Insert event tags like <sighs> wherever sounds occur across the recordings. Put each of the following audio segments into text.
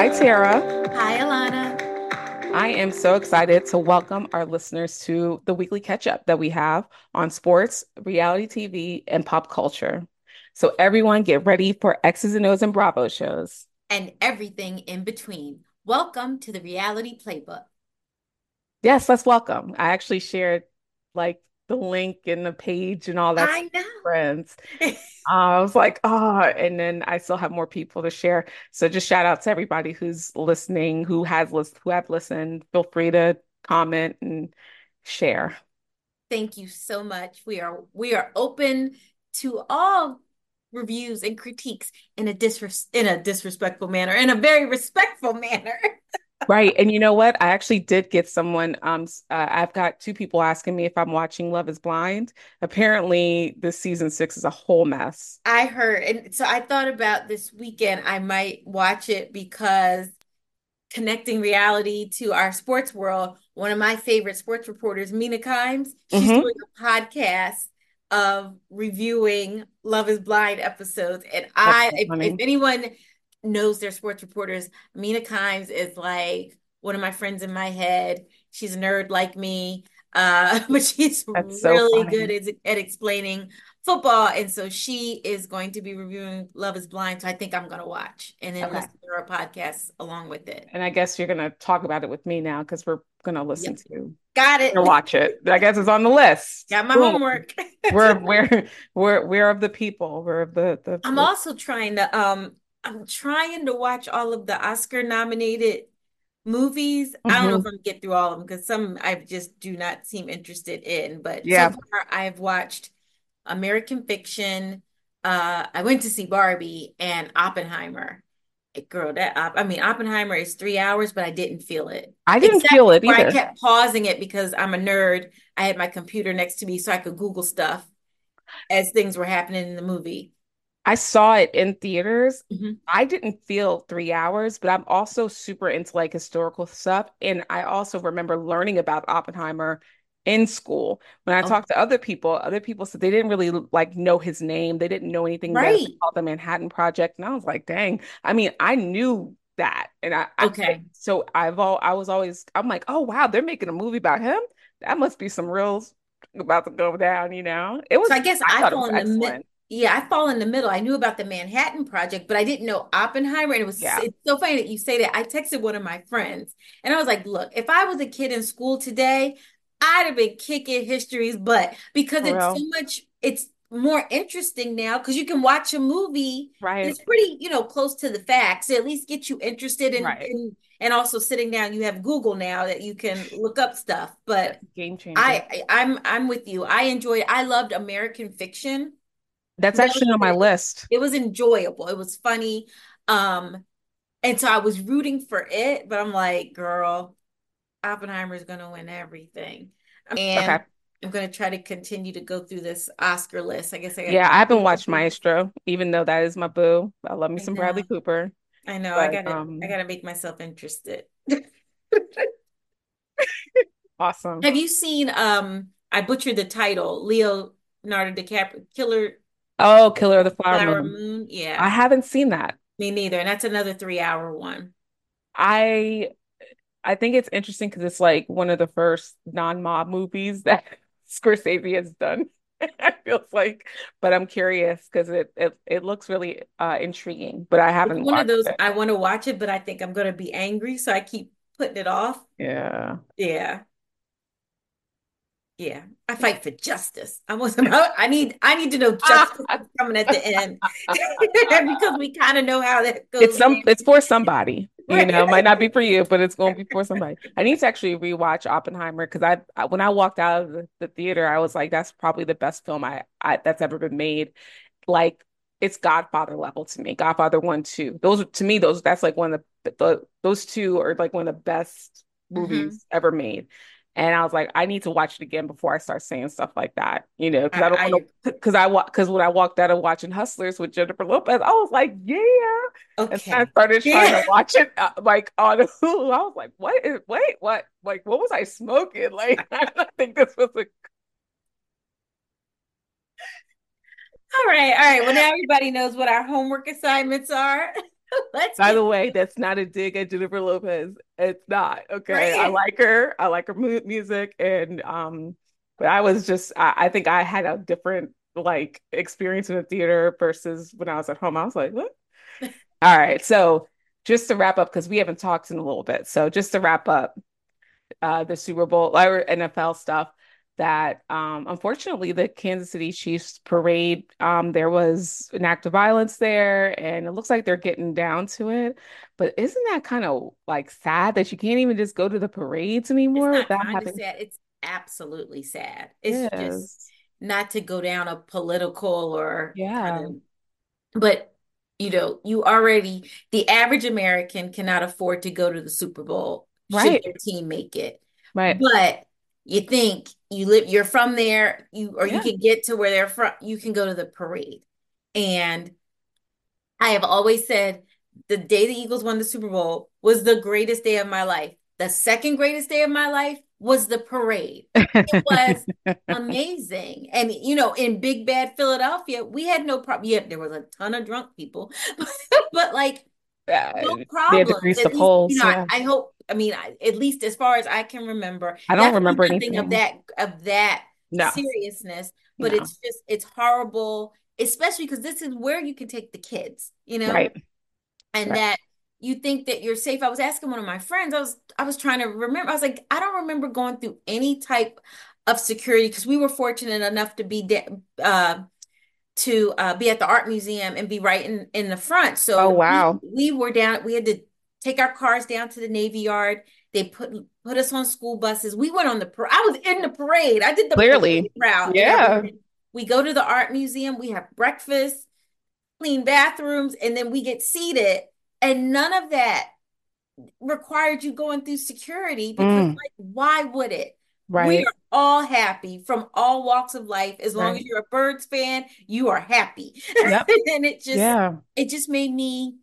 Hi, Tara. Hi, Alana. I am so excited to welcome our listeners to the weekly catch up that we have on sports, reality TV, and pop culture. So, everyone, get ready for X's and O's and Bravo shows and everything in between. Welcome to the reality playbook. Yes, let's welcome. I actually shared like the link and the page and all that. I know. Friends. uh, <laughs> I was like, oh, and then I still have more people to share. So just shout out to everybody who's listening, who has listened, who have listened. Feel free to comment and share. Thank you so much. We are we are open to all reviews and critiques in a disres- in a disrespectful manner, in a very respectful <laughs> manner. Right. And you know what? I actually did get someone. Um, uh, I've got two people asking me if I'm watching Love Is Blind. Apparently, this season six is a whole mess. I heard, and so I thought about this weekend. I might watch it because connecting reality to our sports world. One of my favorite sports reporters, Mina Kimes, she's mm-hmm. doing a podcast of reviewing Love is Blind episodes. And That's I, if, if, anyone knows their sports reporters, Mina Kimes is like one of my friends in my head. She's a nerd like me, uh, <laughs> but she's That's really so good at, at explaining football. And so she is going to be reviewing Love is Blind. So I think I'm going to watch and then okay. listen to her podcast along with it. And I guess you're going to talk about it with me now because we're going to listen yep. to. Got it. Or watch it. I guess it's on the list. Got my homework. we're <laughs> we're we're we're of the people. We're of the the. I'm also trying to um. I'm trying to watch all of the Oscar nominated movies. Mm-hmm. I don't know if mm-hmm. I'm gonna get through all of them because some I just do not seem interested in. But yeah. so far I've watched American Fiction. Uh, I went to see Barbie and Oppenheimer. Girl, that up I mean, Oppenheimer is three hours, but I didn't feel it. I didn't Except feel it either. I kept pausing it because I'm a nerd. I had my computer next to me so I could Google stuff as things were happening in the movie. I saw it in theaters. Mm-hmm. I didn't feel three hours, but I'm also super into like historical stuff. And I also remember learning about Oppenheimer in school. When I oh. talked to other people, other people said they didn't really like know his name. They didn't know anything right. about the Manhattan Project. And I was like, dang. I mean, I knew that. And I okay. So I've all I was always I'm like, oh wow, they're making a movie about him. That must be some real about to go down, you know. It was so I guess I, I fall in the yeah, I fall in the middle. I knew about the Manhattan Project, but I didn't know Oppenheimer. And it was yeah. it's so funny that you say that. I texted one of my friends and I was like, look, if I was a kid in school today, I'd have been kicking history's butt because For it's real. so much, it's more interesting now because you can watch a movie. Right. It's pretty, you know, close to the facts. At least get you interested in, right. in and also sitting down, you have Google now that you can look up stuff. But game changer. I, I I'm, I'm with you. I enjoyed I loved American fiction. That's actually on my list. It was enjoyable. It was funny. Um, and so I was rooting for it, but I'm like, girl, Oppenheimer's going to win everything. And okay. I'm going to try to continue to go through this Oscar list. I guess I Yeah, I haven't watched Maestro, even though that is my boo. I love me some Bradley Cooper. I know. But, I gotta um, I gotta make myself interested. <laughs> awesome. Have you seen um I butchered the title, Leo Leonardo DiCaprio Killer Oh, Killer of the Flower, Flower Moon. Moon. Yeah. I haven't seen that. Me neither. And that's another three hour one. I I think it's interesting because it's like one of the first non-mob movies <laughs> that Scorsese has done. <laughs> I feels like, but I'm curious because it, it it looks really uh intriguing. But I haven't. It's one of those it. I want to watch it, but I think I'm gonna be angry, so I keep putting it off. Yeah. Yeah. Yeah, I fight for justice. I want about. I need. I need to know justice <laughs> coming at the end <laughs> because we kind of know how that goes. It's some. It's for somebody. <laughs> You know, might not be for you, but it's going to be for somebody. I need to actually rewatch Oppenheimer because I, I, when I walked out of the, the, theater, I was like, that's probably the best film I, I that's ever been made. Like it's Godfather level to me. Godfather one, two. Those to me, those that's like one of the, the those two are like one of the best movies mm-hmm. ever made. And I was like, I need to watch it again before I start saying stuff like that, you know, because I, I, don't because I because when I walked out of watching Hustlers with Jennifer Lopez, I was like, yeah. Okay. And I started trying yeah. to watch it uh, like on <laughs> Hulu. I was like, what is, wait, what? Like, what was I smoking? Like, <laughs> I think this was a. All right, all right. Well, now everybody knows what our homework assignments are. <laughs> <laughs> Let's By the way, that's not a dig at Jennifer Lopez. It's not. Okay. I like her. I like her mu music. And um, but I was just I, I think I had a different like experience in the theater versus when I was at home. I was like, what? <laughs> All right. So just to wrap up, because we haven't talked in a little bit. So just to wrap up, uh, the Super Bowl or NFL stuff that um, unfortunately the Kansas City Chiefs parade, um, there was an act of violence there, and it looks like they're getting down to it. But isn't that kind of like sad that you can't even just go to the parades It's anymore not without kind sad. It's absolutely sad. It's just not to go down a political or kind Yeah. of, but you know, you already, the average American cannot afford to go to the Super Bowl should Right. their team make it. Right. But you think you live, you're from there, you or you can get to where they're from, you can go to the parade. And I have always said the day the Eagles won the Super Bowl was the greatest day of my life. The second greatest day of my life was the parade. It was <laughs> amazing. And, you know, in big bad Philadelphia, we had no problem. Yeah, there was a ton of drunk people, <laughs> but like, Uh, no they had to grease the At least, you know, I, I hope, I mean, I, at least as far as I can remember, I don't remember nothing of anything. that, of that No. seriousness, but No. it's just, it's horrible, especially because this is where you can take the kids, you know? Right. and Right. that you think that you're safe. I was asking one of my friends, I was I was trying to remember. I was like, I don't remember going through any type of security because we were fortunate enough to be uh to uh, be at the art museum and be right in in the front. Oh, So we wow. we were down, we had to take our cars down to the Navy Yard. They put put us on school buses. We went on the par- I was in the parade. I did the Clearly. parade route Yeah. We go to the art museum, we have breakfast clean bathrooms, and then we get seated. And none of that required you going through security because, Mm, like, why would it? We are all happy from all walks of life. As long as you're a Birds fan, you are happy. Yep. <laughs> and it just Yeah. it just made me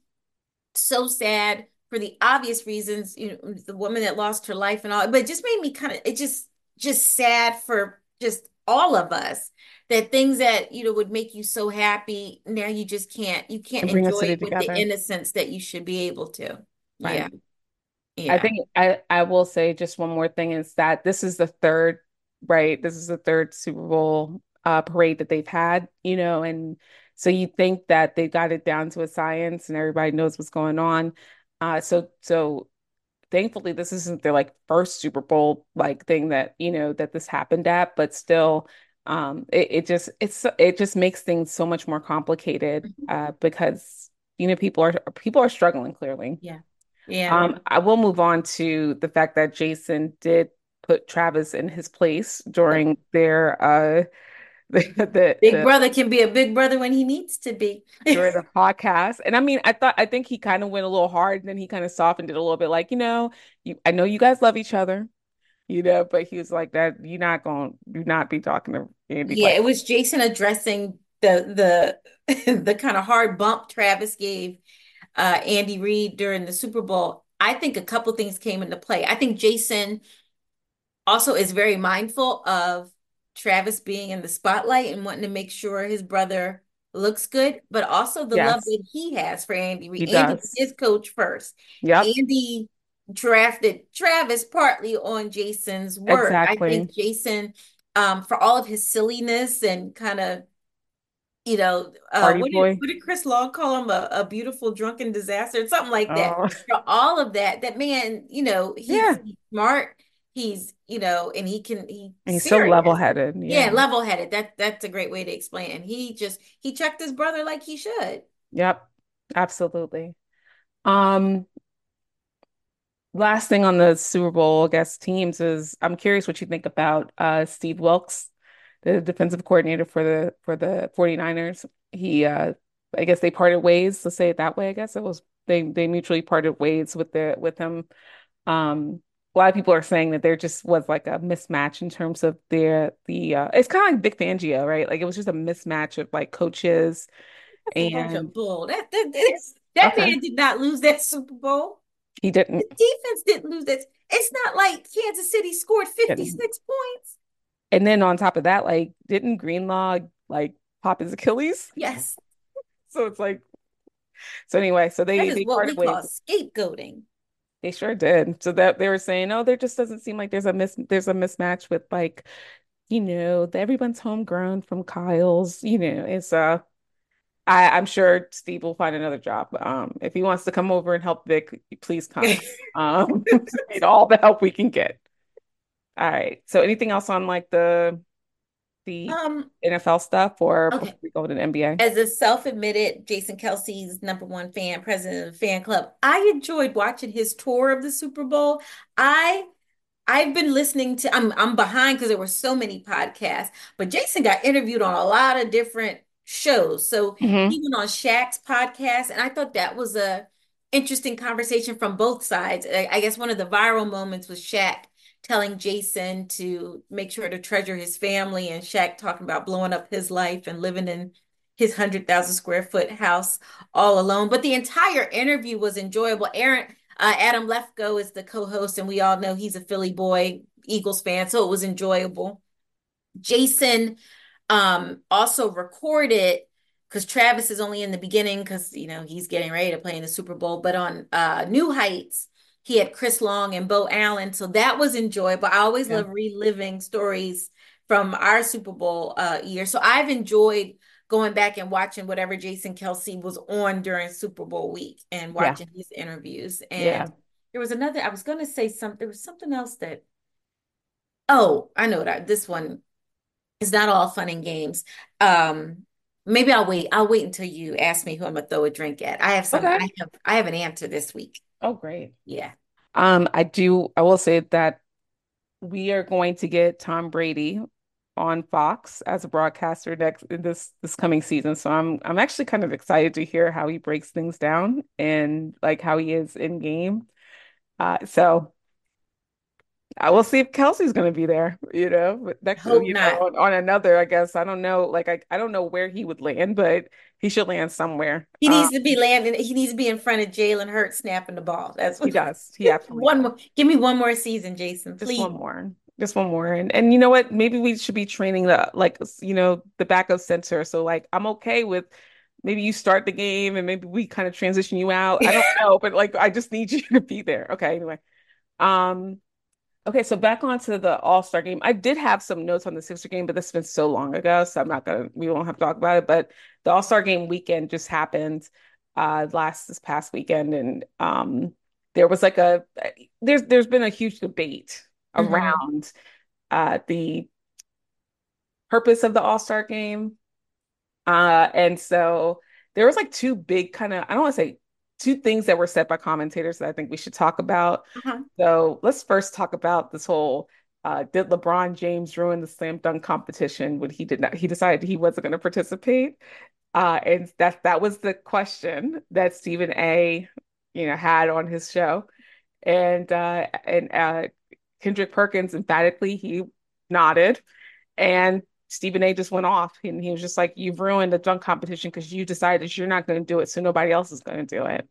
so sad for the obvious reasons, you know, the woman that lost her life and all, but it just made me kind of it just just sad for just all of us that things that you know would make you so happy now you just can't you can't And bring a enjoy it with the innocence that you should be able to. Right. Yeah. I think I, I will say just one more thing is that this is the third, right? This is the third Super Bowl uh, parade that they've had, you know, and so you think that they got it down to a science and everybody knows what's going on. Uh, so so thankfully this isn't their like first Super Bowl like thing that, you know, that this happened at, but still um it, it just it's it just makes things so much more complicated Mhm. uh because you know people are people are struggling clearly. Yeah. Yeah. Um, I will move on to the fact that Jason did put Travis in his place during their uh <laughs> Big the brother can be a big brother when he needs to be. during the <laughs> podcast. And I mean, I thought I think he kind of went a little hard and then he kind of softened it a little bit, like, you know, you I know you guys love each other, you know, but he was like that, you're not going to do not be talking to Andy Yeah, like it was Jason addressing the the <laughs> the kind of hard bump Travis gave uh Andy Reid during the Super Bowl. I think a couple things came into play. I think Jason also is very mindful of Travis being in the spotlight and wanting to make sure his brother looks good, but also the love that he has for Andy Reid. Andy was does. his coach first. Yeah. Andy drafted Travis partly on Jason's word. I think Jason, um, for all of his silliness and kind of you know, uh, what did what did Chris Long call him a, a beautiful drunken disaster, something like that. Oh, For all of that, that man, you know, he's, yeah. he's smart, he's, you know, and he can he's And he's so level-headed. Yeah, Yeah. level-headed. That that's a great way to explain it. And he just he checked his brother like he should. Yep. Absolutely. Um, last thing on the Super Bowl, I guess, teams is I'm curious what you think about uh Steve Wilks, the defensive coordinator for the for the 49ers. He uh I guess they parted ways, let's say it that way, I guess it was they they mutually parted ways with the with him. Um a lot of people are saying that there just was like a mismatch in terms of their the uh it's kind of like Vic Fangio, right? Like it was just a mismatch of like coaches That's and bull. That that that's, that okay, man did not lose that Super Bowl. he didn't. defense didn't lose that. It's not like Kansas City scored didn't. 56 points. And then on top of that, like, didn't Greenlaw like pop his Achilles? Yes. <laughs> So it's like, So anyway, so they they what we call scapegoating. They sure did. So that they were saying, oh, there just doesn't seem like there's a mis there's a mismatch with like, you know, the, everyone's homegrown from Kyle's, you know, it's uh I, I'm sure Steve will find another job. Um, if he wants to come over and help Vic, please come. <laughs> Um, <laughs> need all the help we can get. All right. So anything else on like the the Um, NFL stuff or okay. we go to the NBA? As a self-admitted Jason Kelce's number one fan, president of the fan club, I enjoyed watching his tour of the Super Bowl. I I've been listening to I'm I'm behind because there were so many podcasts, but Jason got interviewed on a lot of different shows. So hmm he went on Shaq's podcast, and I thought that was a interesting conversation from both sides. I, I guess one of the viral moments was Shaq telling Jason to make sure to treasure his family, and Shaq talking about blowing up his life and living in his 100,000 square foot house all alone. But the entire interview was enjoyable. Aaron uh, Adam Lefkoe is the co-host, and we all know he's a Philly boy, Eagles fan, so it was enjoyable. Jason um, also recorded because Travis is only in the beginning because you know he's getting ready to play in the Super Bowl, but on uh, New Heights he had Chris Long and Beau Allen, so that was enjoyable. I always Yeah. love reliving stories from our Super Bowl uh, year, so I've enjoyed going back and watching whatever Jason Kelce was on during Super Bowl week and Yeah. watching his interviews. Yeah. And there was another, I was going to say something, there was something else that, oh, I know that this one is not all fun and games. Um, maybe I'll wait. I'll wait until you ask me who I'm gonna throw a drink at. I have some, Okay. I have, I have an answer this week. Oh, great. Yeah. Um, I do, I will say that we are going to get Tom Brady on Fox as a broadcaster next in this this coming season. So I'm I'm actually kind of excited to hear how he breaks things down and like how he is in game. Uh, so I will see if Kelce's going to be there, you know, but next, you know, on, on another, I guess. I don't know, like I, I don't know where he would land, but he should land somewhere. He Um, needs to be landing. He needs to be in front of Jalen Hurts snapping the ball. That's he what. does. <laughs> He absolutely One does. more. Give me one more season, Jason, Just one more. Just one more. And and you know what? Maybe we should be training the like you know the backup center. So like I'm okay with maybe you start the game and maybe we kind of transition you out. I don't <laughs> know, but like I just need you <laughs> to be there. Okay, anyway. Um okay, so back onto the All-Star game. I did have some notes on the Sixer game, but this has been so long ago, so I'm not gonna we won't have to talk about it. But the All-Star game weekend just happened uh last this past weekend and um there was like a there's there's been a huge debate hmm around uh, the purpose of the All-Star game. Uh, and so there was like two big kind of, I don't want to say two things that were said by commentators that I think we should talk about. Uh-huh. So let's first talk about this whole uh, did LeBron James ruin the slam dunk competition when he did not, he decided he wasn't going to participate. Uh, and that that was the question that Stephen A, you know, had on his show. And uh, and uh, Kendrick Perkins emphatically he nodded, and Stephen A. just went off, and he was just like, "You've ruined the dunk competition because you decided you're not going to do it, so nobody else is going to do it."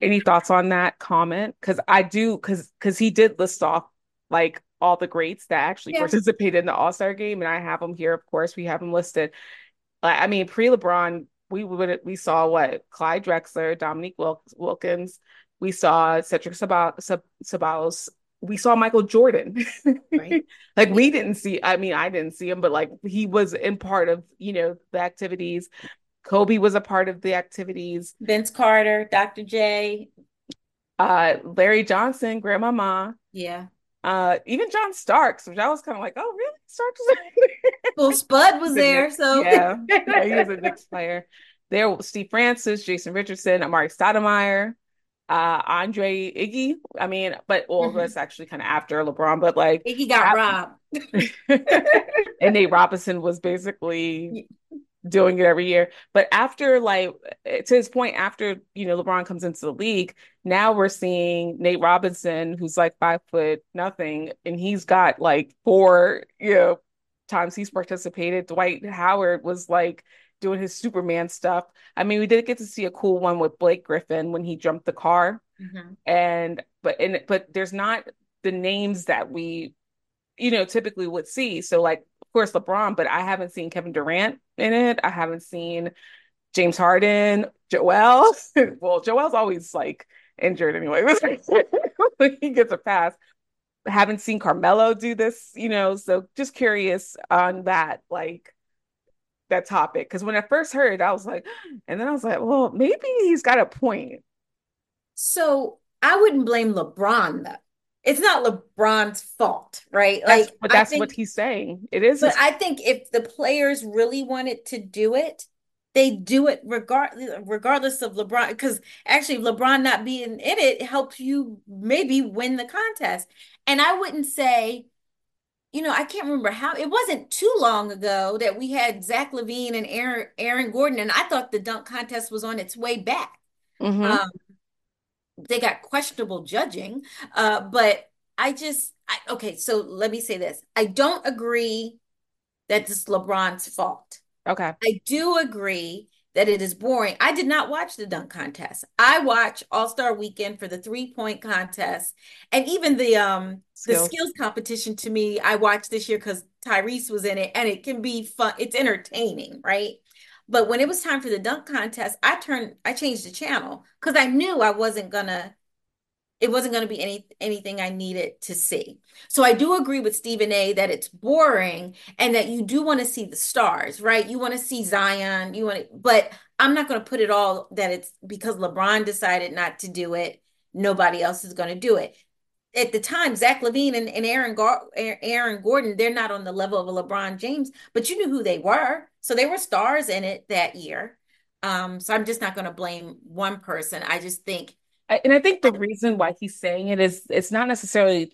Any thoughts on that comment? Because I do, because because he did list off like all the greats that actually Yeah. participated in the All-Star game, and I have them here. Of course, we have them listed. Like, I mean, pre-LeBron, we would we saw what Clyde Drexler, Dominique Wilkins, we saw Cedric Saba- Ceballos, we saw Michael Jordan. Right. <laughs> Like we didn't see, I mean, I didn't see him, but like he was in part of, you know, the activities. Kobe was a part of the activities. Vince Carter, Dr. J. Uh, Larry Johnson, Grandmama, Yeah. uh, even John Starks, which I was kind of like, oh, really? Starks was <laughs> Well, Spud was there, so Yeah, yeah, he was a <laughs> Knicks player. There, was Steve Francis, Jason Richardson, Amar'e Stoudemire, uh, Andre Iggy. I mean, but all of Mhm. us actually kind of after LeBron, but like, He got robbed. <laughs> and Nate Robinson was basically doing it every year. But after, like, to his point, after you know LeBron comes into the league, now we're seeing Nate Robinson, who's like five foot nothing, and he's got like four, you know, times he's participated. Dwight Howard was like doing his Superman stuff. I mean, we did get to see a cool one with Blake Griffin when he jumped the car, Mhm. and but and but there's not the names that we you know typically would see. So like of course LeBron, but I haven't seen Kevin Durant in it. I haven't seen James Harden, Joel. <laughs> well, Joel's always like injured anyway. <laughs> he gets a pass. Haven't seen Carmelo do this, you know, so just curious on that, like that topic. Because when I first heard, I was like, <gasps> and then I was like, well, maybe he's got a point. So I wouldn't blame LeBron though. It's not LeBron's fault, right? That's, Like but that's think, what he's saying. It is but his, I think if the players really wanted to do it, they do it regardless regardless of LeBron. Because actually, LeBron not being in it helps you maybe win the contest. And I wouldn't say, you know, I can't remember how it wasn't too long ago that we had Zach LaVine and Aaron Aaron Gordon, and I thought the dunk contest was on its way back. Mhm. Um, they got questionable judging. Uh, but I just, I, okay, so let me say this. I don't agree that this LeBron's fault. okay. I do agree that it is boring. I did not watch the dunk contest. I watch All-Star Weekend for the three-point contest and even the um the Skills. skills competition to me, I watched this year because Tyrese was in it and it can be fun. It's entertaining, right? But when it was time for the dunk contest, I turned, I changed the channel because I knew I wasn't gonna it wasn't going to be any anything I needed to see. So I do agree with Stephen A that it's boring and that you do want to see the stars, right? You want to see Zion, you want to, but I'm not going to put it all that it's because LeBron decided not to do it, nobody else is going to do it. At the time, Zach LaVine and, and Aaron Gar- Aaron Gordon, they're not on the level of a LeBron James, but you knew who they were. So they were stars in it that year. Um, so I'm just not going to blame one person. I just think I- And I think the reason why he's saying it is it's not necessarily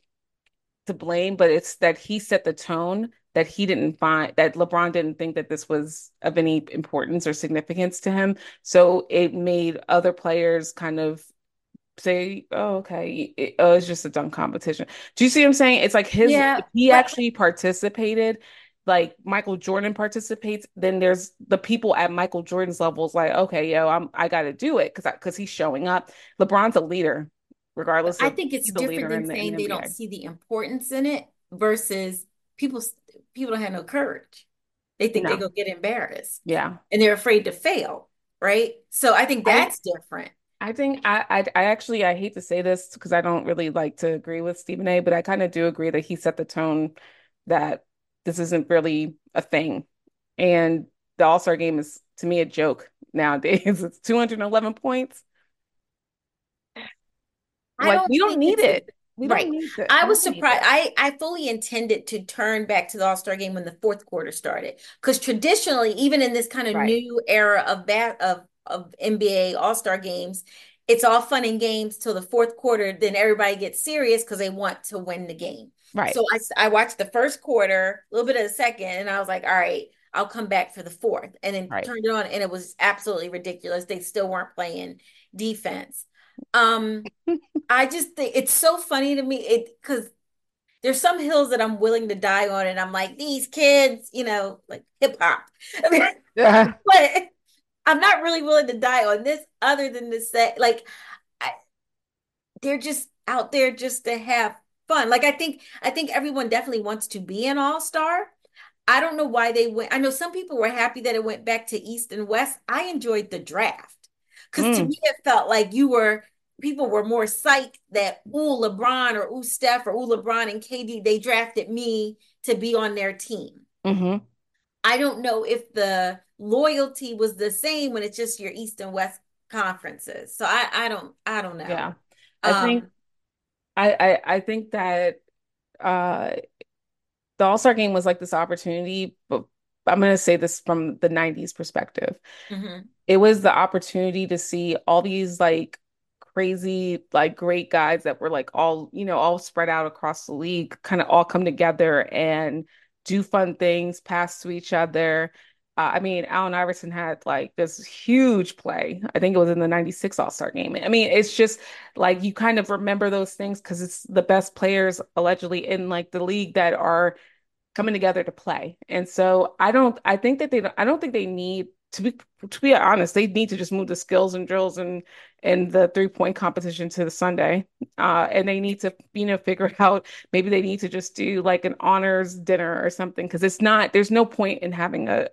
to blame, but it's that he set the tone that he didn't find that LeBron didn't think that this was of any importance or significance to him. So it made other players kind of say, "Oh, okay, it, oh, it's just a dumb competition." Do you see what I'm saying? It's like his Yeah, he but actually participated, like Michael Jordan participates, then there's the people at Michael Jordan's levels like, "Okay, yo, I'm I got to do it because because he's showing up." LeBron's a leader, regardless I think it's different than the, saying the they don't see the importance in it versus people people don't have no courage. They think they No, go get embarrassed yeah. and they're afraid to fail, right? So I think I that's different. I think I, I I actually I hate to say this because I don't really like to agree with Stephen A, but I kind of do agree that he set the tone that this isn't really a thing. And the All-Star game is to me a joke nowadays. <laughs> It's 211 points. I Like don't we don't need it. We don't right. need it. I I was don't surprised. I I fully intended to turn back to the All-Star game when the fourth quarter started. Because traditionally, even in this kind of Right. new era of that of of NBA All-Star games, it's all fun and games till the fourth quarter. Then everybody gets serious because they want to win the game. Right. So I I watched the first quarter, a little bit of the second, and I was like, all right, I'll come back for the fourth. And then Right. turned it on, and it was absolutely ridiculous. They still weren't playing defense. Um, <laughs> I just think it's so funny to me it because there's some hills that I'm willing to die on, and I'm like, these kids, you know, like hip hop. I mean, Yeah. but I'm not really willing to die on this other than to say, like, I, they're just out there just to have fun. Like I think I think everyone definitely wants to be an all-star. I don't know why they went. I know some people were happy that it went back to East and West. I enjoyed the draft because to Mm, me it felt like you were people were more psyched that ooh LeBron or ooh Steph or ooh LeBron and KD they drafted me to be on their team. hmm I don't know if the loyalty was the same when it's just your East and West conferences. So I I don't I don't know. Yeah. I think Um I, I I think that uh the All-Star game was like this opportunity, but I'm gonna say this from the 90s perspective. mhm. It was the opportunity to see all these like crazy, like great guys that were like all, you know, all spread out across the league, kind of all come together and do fun things, pass to each other. Uh, I mean, Allen Iverson had like this huge play. I think it was in the 96 All-Star game. I mean, it's just like you kind of remember those things because it's the best players allegedly in like the league that are coming together to play. And so I don't I think that they I don't think they need to be to be honest, they need to just move the skills and drills and and the three point competition to the Sunday. Uh and they need to, you know, figure out maybe they need to just do like an honors dinner or something because it's not there's no point in having a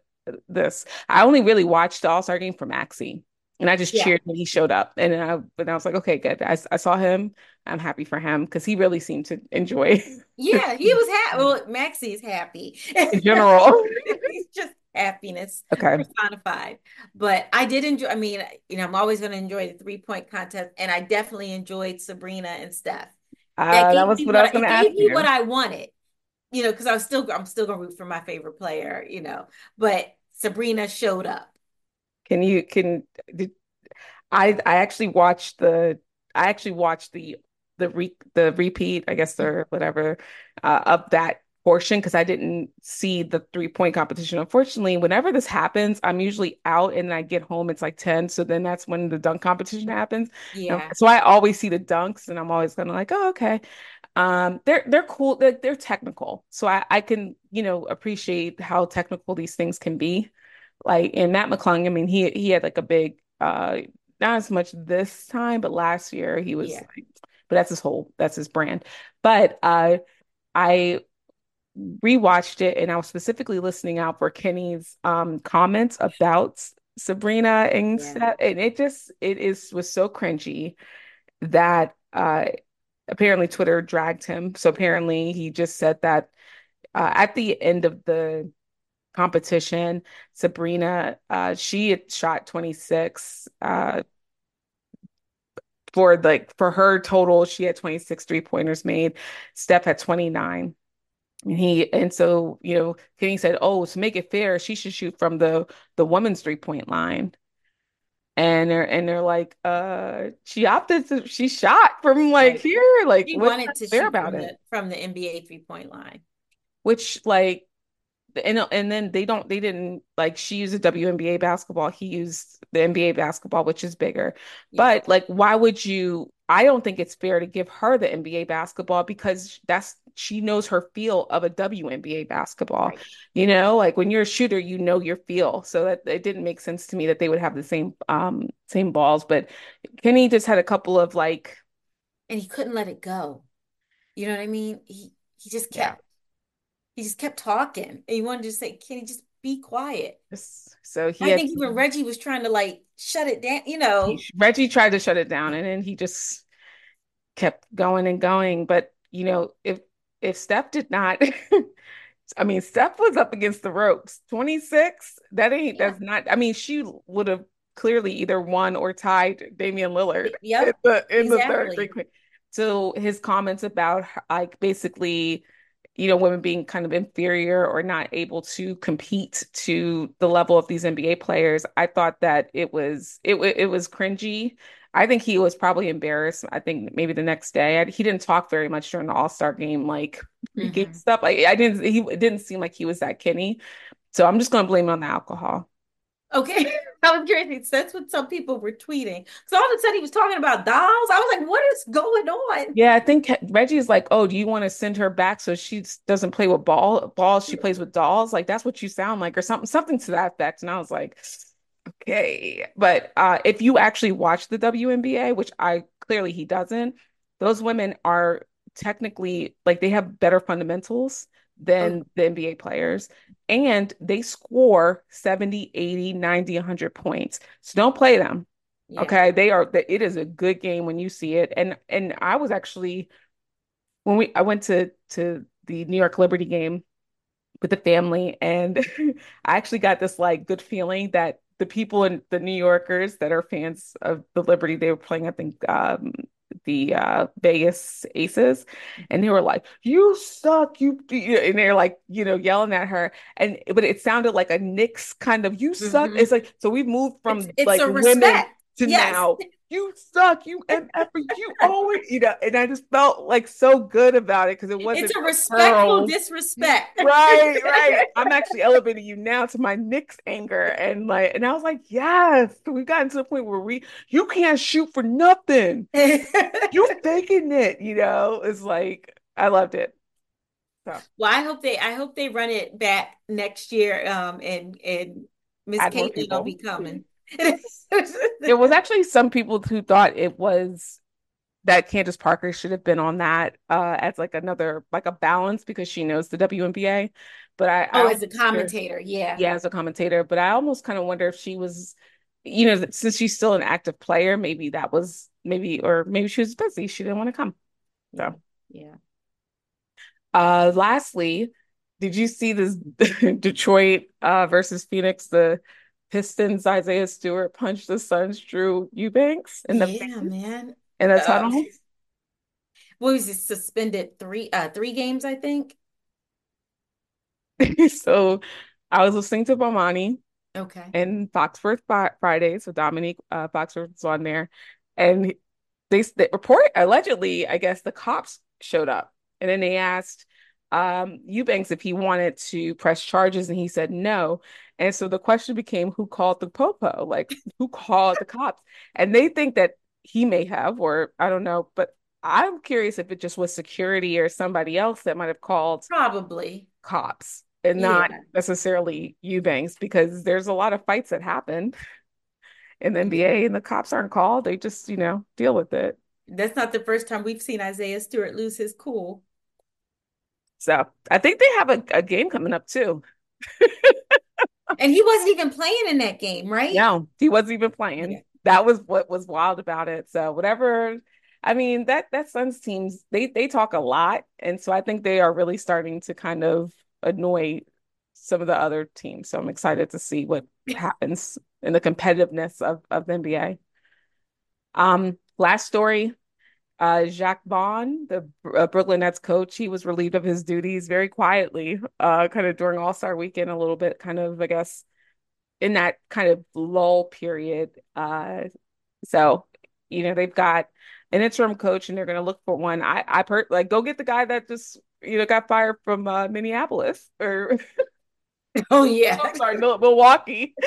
this. I only really watched the All Star game for Maxey, and I just Yeah. cheered when he showed up. And I, and I was like, okay, good. I, I saw him. I'm happy for him because he really seemed to enjoy Yeah, he <laughs> was happy. Well, Maxey's happy. in general. <laughs> He's just happiness Okay. personified. But I did enjoy, I mean, you know, I'm always going to enjoy the three point contest, and I definitely enjoyed Sabrina and Steph. That Uh, that was what I was going to ask gave me what. I wanted, you know, because I was still I'm still gonna root for my favorite player, you know. But Sabrina showed up. Can you can did, I I actually watched the I actually watched the the re the repeat, I guess or whatever, uh, of that portion because I didn't see the three point competition. Unfortunately, whenever this happens, I'm usually out and I get home, it's like 10. So then that's when the dunk competition happens. Yeah. so I always see the dunks and I'm always kind of like, oh, okay. Um, they're they're cool, they're, they're technical. So I, I can, you know, appreciate how technical these things can be. Like in Mac McClung, I mean, he he had like a big uh not as much this time, but last year he was Yeah. like, but that's his whole that's his brand. But uh I rewatched it and I was specifically listening out for Kenny's um comments about Sabrina and Yeah. stuff. And it just it is was so cringy that uh apparently Twitter dragged him. So apparently he just said that uh, at the end of the competition, Sabrina, uh, she had shot 26. Uh, for like for her total, she had 26 three pointers made. Steph had 29. And he and so, you know, Kenny said, Oh, to make it fair, she should shoot from the the woman's three point line. And they're and they're like, uh, she opted to she shot from like Right. here. Like, She what's wanted to fair shoot about it? the from the NBA three point line. Which like and and then they don't they didn't like she used a WNBA basketball, he used the NBA basketball, which is bigger. Yeah. But like, why would you? I don't think it's fair to give her the NBA basketball because that's she knows her feel of a WNBA basketball. Right. You know, like when you're a shooter, you know your feel. So that it didn't make sense to me that they would have the same um same balls. But Kenny just had a couple of like And he couldn't let it go. You know what I mean? He he just kept he just kept talking. And he wanted to say, "Can he just be quiet. so he I had think even Reggie was trying to like shut it down, you he, know. Reggie tried to shut it down and then he just kept going and going. But you know, if if Steph did not, <laughs> I mean, Steph was up against the ropes. 26, that ain't Yeah. that's not. I mean, she would have clearly either won or tied Damian Lillard in the in the third So his comments about like basically, you know, women being kind of inferior or not able to compete to the level of these NBA players, I thought that it was it it was cringy. I think he was probably embarrassed. I think maybe the next day I, he didn't talk very much during the All-Star game, like Mhm. stuff. Like I didn't he it didn't seem like he was that Kenny. So I'm just gonna blame it on the alcohol. Okay. <laughs> I was curious. That's what some people were tweeting. So all of a sudden he was talking about dolls. I was like, what is going on? Yeah, I think Reggie is like, oh, do you want to send her back so she doesn't play with ball balls? She plays with dolls. Like that's what you sound like, or something, something to that effect. And I was like, okay. But uh, if you actually watch the WNBA, which I clearly he doesn't, those women are technically like they have better fundamentals than the NBA players. And they score 70, 80, 90, 100 points. So don't play them. yeah. Okay, they are it is a good game when you see it. And and I was actually when we I went to to the New York Liberty game with the family and <laughs> I actually got this like good feeling that the people in the New Yorkers that are fans of the Liberty, they were playing, I think, um, the uh, Vegas Aces, and they were like, "You suck, you," and they're like, you know, yelling at her, and but it sounded like a Knicks kind of "You suck." Mhm. It's like so we moved from it's like a women respect. To Yes. now. You suck, you MF, you <laughs> always, you know, and I just felt like so good about it because it wasn't It's a respectful girls. disrespect. <laughs> Right, right. <laughs> I'm actually elevating you now to my Knicks anger. And like, and I was like, yes, we've gotten to the point where we you can't shoot for nothing. You're faking it, you know? It's like I loved it. So Well, I hope they I hope they run it back next year. Um, and and Miss Caitlin will be coming. There was actually some people who thought it was that Candace Parker should have been on that uh as like another like a balance because she knows the WNBA. But I, I Oh, as a commentator, yeah. yeah, as a commentator, but I almost kind of wonder if she was, you know, since she's still an active player, maybe that was maybe or maybe she was busy. She didn't want to come. Yeah. So Yeah. uh lastly, did you see this <laughs> Detroit uh versus Phoenix? The Pistons Isaiah Stewart punched the Suns Drew Eubanks in the Yeah, face man. in the Uh, tunnel. what was he Suspended three uh three games, I think. <laughs> So I was listening to Bomani Okay. and Foxworth Fri- Friday. So Domonique uh, Foxworth was on there, and they, they report allegedly, I guess the cops showed up, and then they asked um, Eubanks if he wanted to press charges, and he said no. And so the question became, who called the popo? Like, who called the cops? And they think that he may have, or I don't know, but I'm curious if it just was security or somebody else that might have called Probably. cops and not Yeah. necessarily Eubanks because there's a lot of fights that happen in the NBA and the cops aren't called. They just, you know, deal with it. That's not the first time we've seen Isaiah Stewart lose his cool. So I think they have a, a game coming up too. <laughs> And he wasn't even playing in that game, right? No, he wasn't even Yeah. playing. That was what was wild about it. So whatever, I mean, that that Suns teams, they they talk a lot. And so I think they are really starting to kind of annoy some of the other teams. So I'm excited to see what happens in the competitiveness of, of the NBA. Um, last story, uh, Jacque Vaughn, the uh, Brooklyn Nets coach, he was relieved of his duties very quietly, uh, kind of during All-Star weekend, a little bit, kind of, I guess, in that kind of lull period. Uh, so, you know, they've got an interim coach and they're going to look for one. I, I per like go get the guy that just, you know, got fired from uh, Minneapolis or, Oh <laughs> yeah. I'm sorry, Milwaukee. <laughs>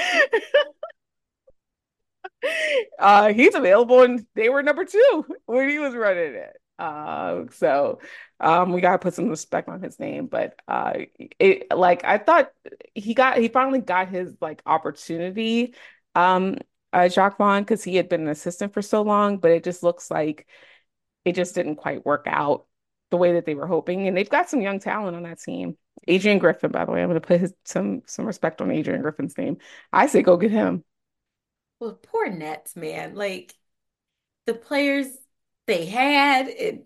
uh, he's available, and they were number two when he was running it. Uh, so um, we gotta put some respect on his name. But uh, it like I thought he got he finally got his like opportunity, um, uh, Jacque Vaughn, because he had been an assistant for so long, but it just looks like it just didn't quite work out the way that they were hoping. And they've got some young talent on that team. Adrian Griffin, by the way, I'm gonna put his, some some respect on Adrian Griffin's name. I say go get him. Well, poor Nets, man. Like the players they had and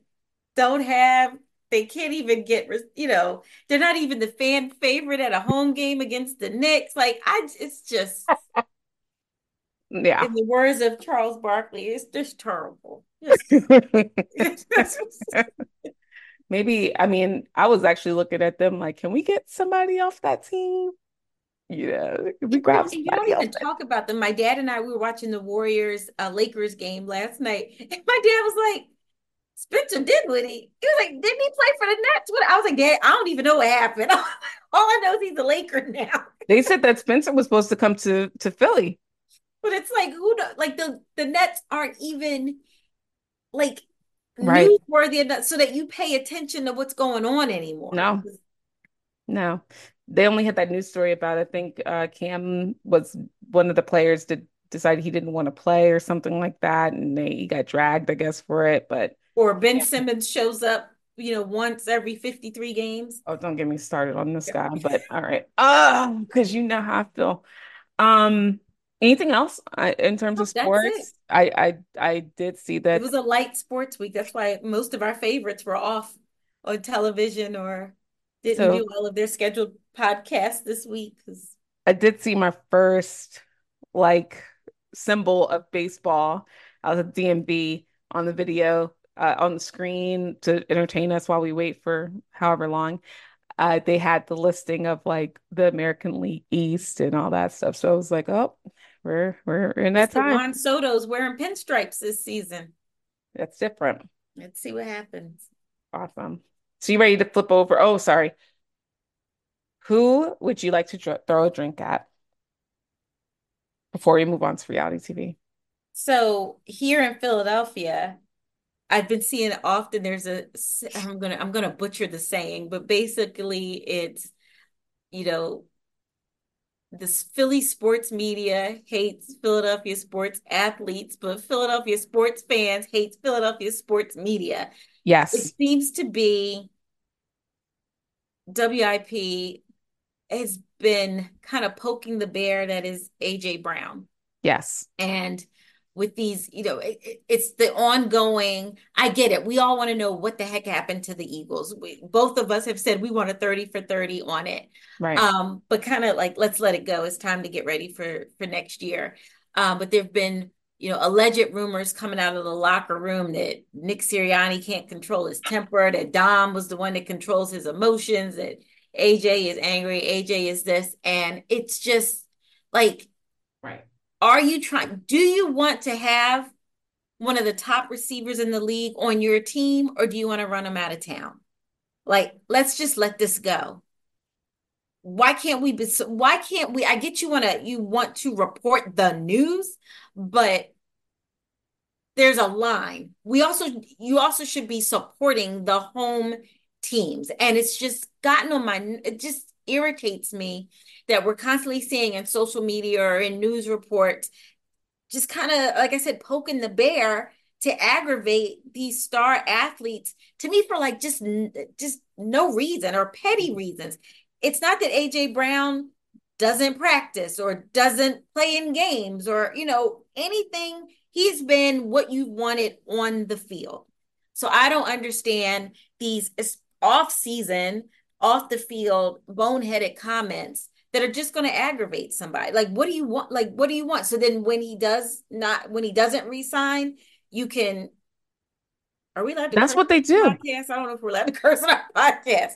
don't have, they can't even get, you know, they're not even the fan favorite at a home game against the Knicks. Like I, it's just, Yeah. in the words of Charles Barkley, it's just terrible. Just, it's <laughs> just- <laughs> Maybe, I mean, I was actually looking at them like, can we get somebody off that team? You know, we grab you don't even that? talk about them. My dad and I we were watching the Warriors uh, Lakers game last night, <laughs> and my dad was like, Spencer Dinwiddie. He was like, didn't he play for the Nets? What? I was like, Dad, I don't even know what happened. <laughs> All I know is he's a Laker <laughs> now. They said that Spencer was supposed to come to to Philly. But it's like who? Like the the Nets aren't even like Right. newsworthy enough so that you pay attention to what's going on anymore. No. No. They only had that news story about, I think uh Cam was one of the players that decided he didn't want to play or something like that, and they he got dragged, I guess, for it. But Or Ben Yeah. Simmons shows up, you know, once every 53 games. oh, don't get me started on this guy. But all right. Oh, because you know how I feel. Um, anything else I, in terms of Nope, that's it. sports? I I I did see that It was a light sports week. That's why most of our favorites were off on television or didn't So do all of their scheduled podcasts this week. 'cause- I did see my first like symbol of baseball. I was at DMV on the video uh, on the screen to entertain us while we wait for however long. Uh, they had the listing of like the American League East and all that stuff. So I was like, oh, we're we're in that Mr. time. Juan Soto's wearing pinstripes this season. That's different. Let's see what happens. Awesome. So you ready to flip over? Oh, sorry. Who would you like to dr throw a drink at before we move on to reality TV? So here in Philadelphia, I've been seeing often. There's a, I'm gonna, I'm gonna butcher the saying, but basically it's, you know, this Philly sports media hates Philadelphia sports athletes, but Philadelphia sports fans hates Philadelphia sports media. Yes. It seems to be WIP has been kind of poking the bear that is AJ Brown. Yes. And with these, you know, it, it's the ongoing. I get it. We all want to know what the heck happened to the Eagles. We, both of us have said we want a 30 for 30 on it. Right. Um, but kind of like let's let it go. It's time to get ready for for next year. Um, but there've been, you know, alleged rumors coming out of the locker room that Nick Sirianni can't control his temper, that Dom was the one that controls his emotions, that AJ is angry, AJ is this, and it's just like right are you trying, do you want to have one of the top receivers in the league on your team or do you want to run them out of town? Like, let's just let this go. Why can't we be, why can't we? I get you want to, you want to report the news, but there's a line. We also, you also should be supporting the home teams. And it's just gotten on my, it just irritates me that we're constantly seeing in social media or in news reports, just kind of, like I said, poking the bear to aggravate these star athletes to me for like just just no reason or petty mm-hmm. reasons. It's not that AJ Brown doesn't practice or doesn't play in games or you know anything he's been what you wanted on the field. So I don't understand these off season off the field boneheaded comments that are just going to aggravate somebody. Like, what do you want? Like, what do you want? So then when he does not, when he doesn't resign, you can. Are we allowed to? That's what they do. Podcast? I don't know if we're allowed to <laughs> curse on our podcast.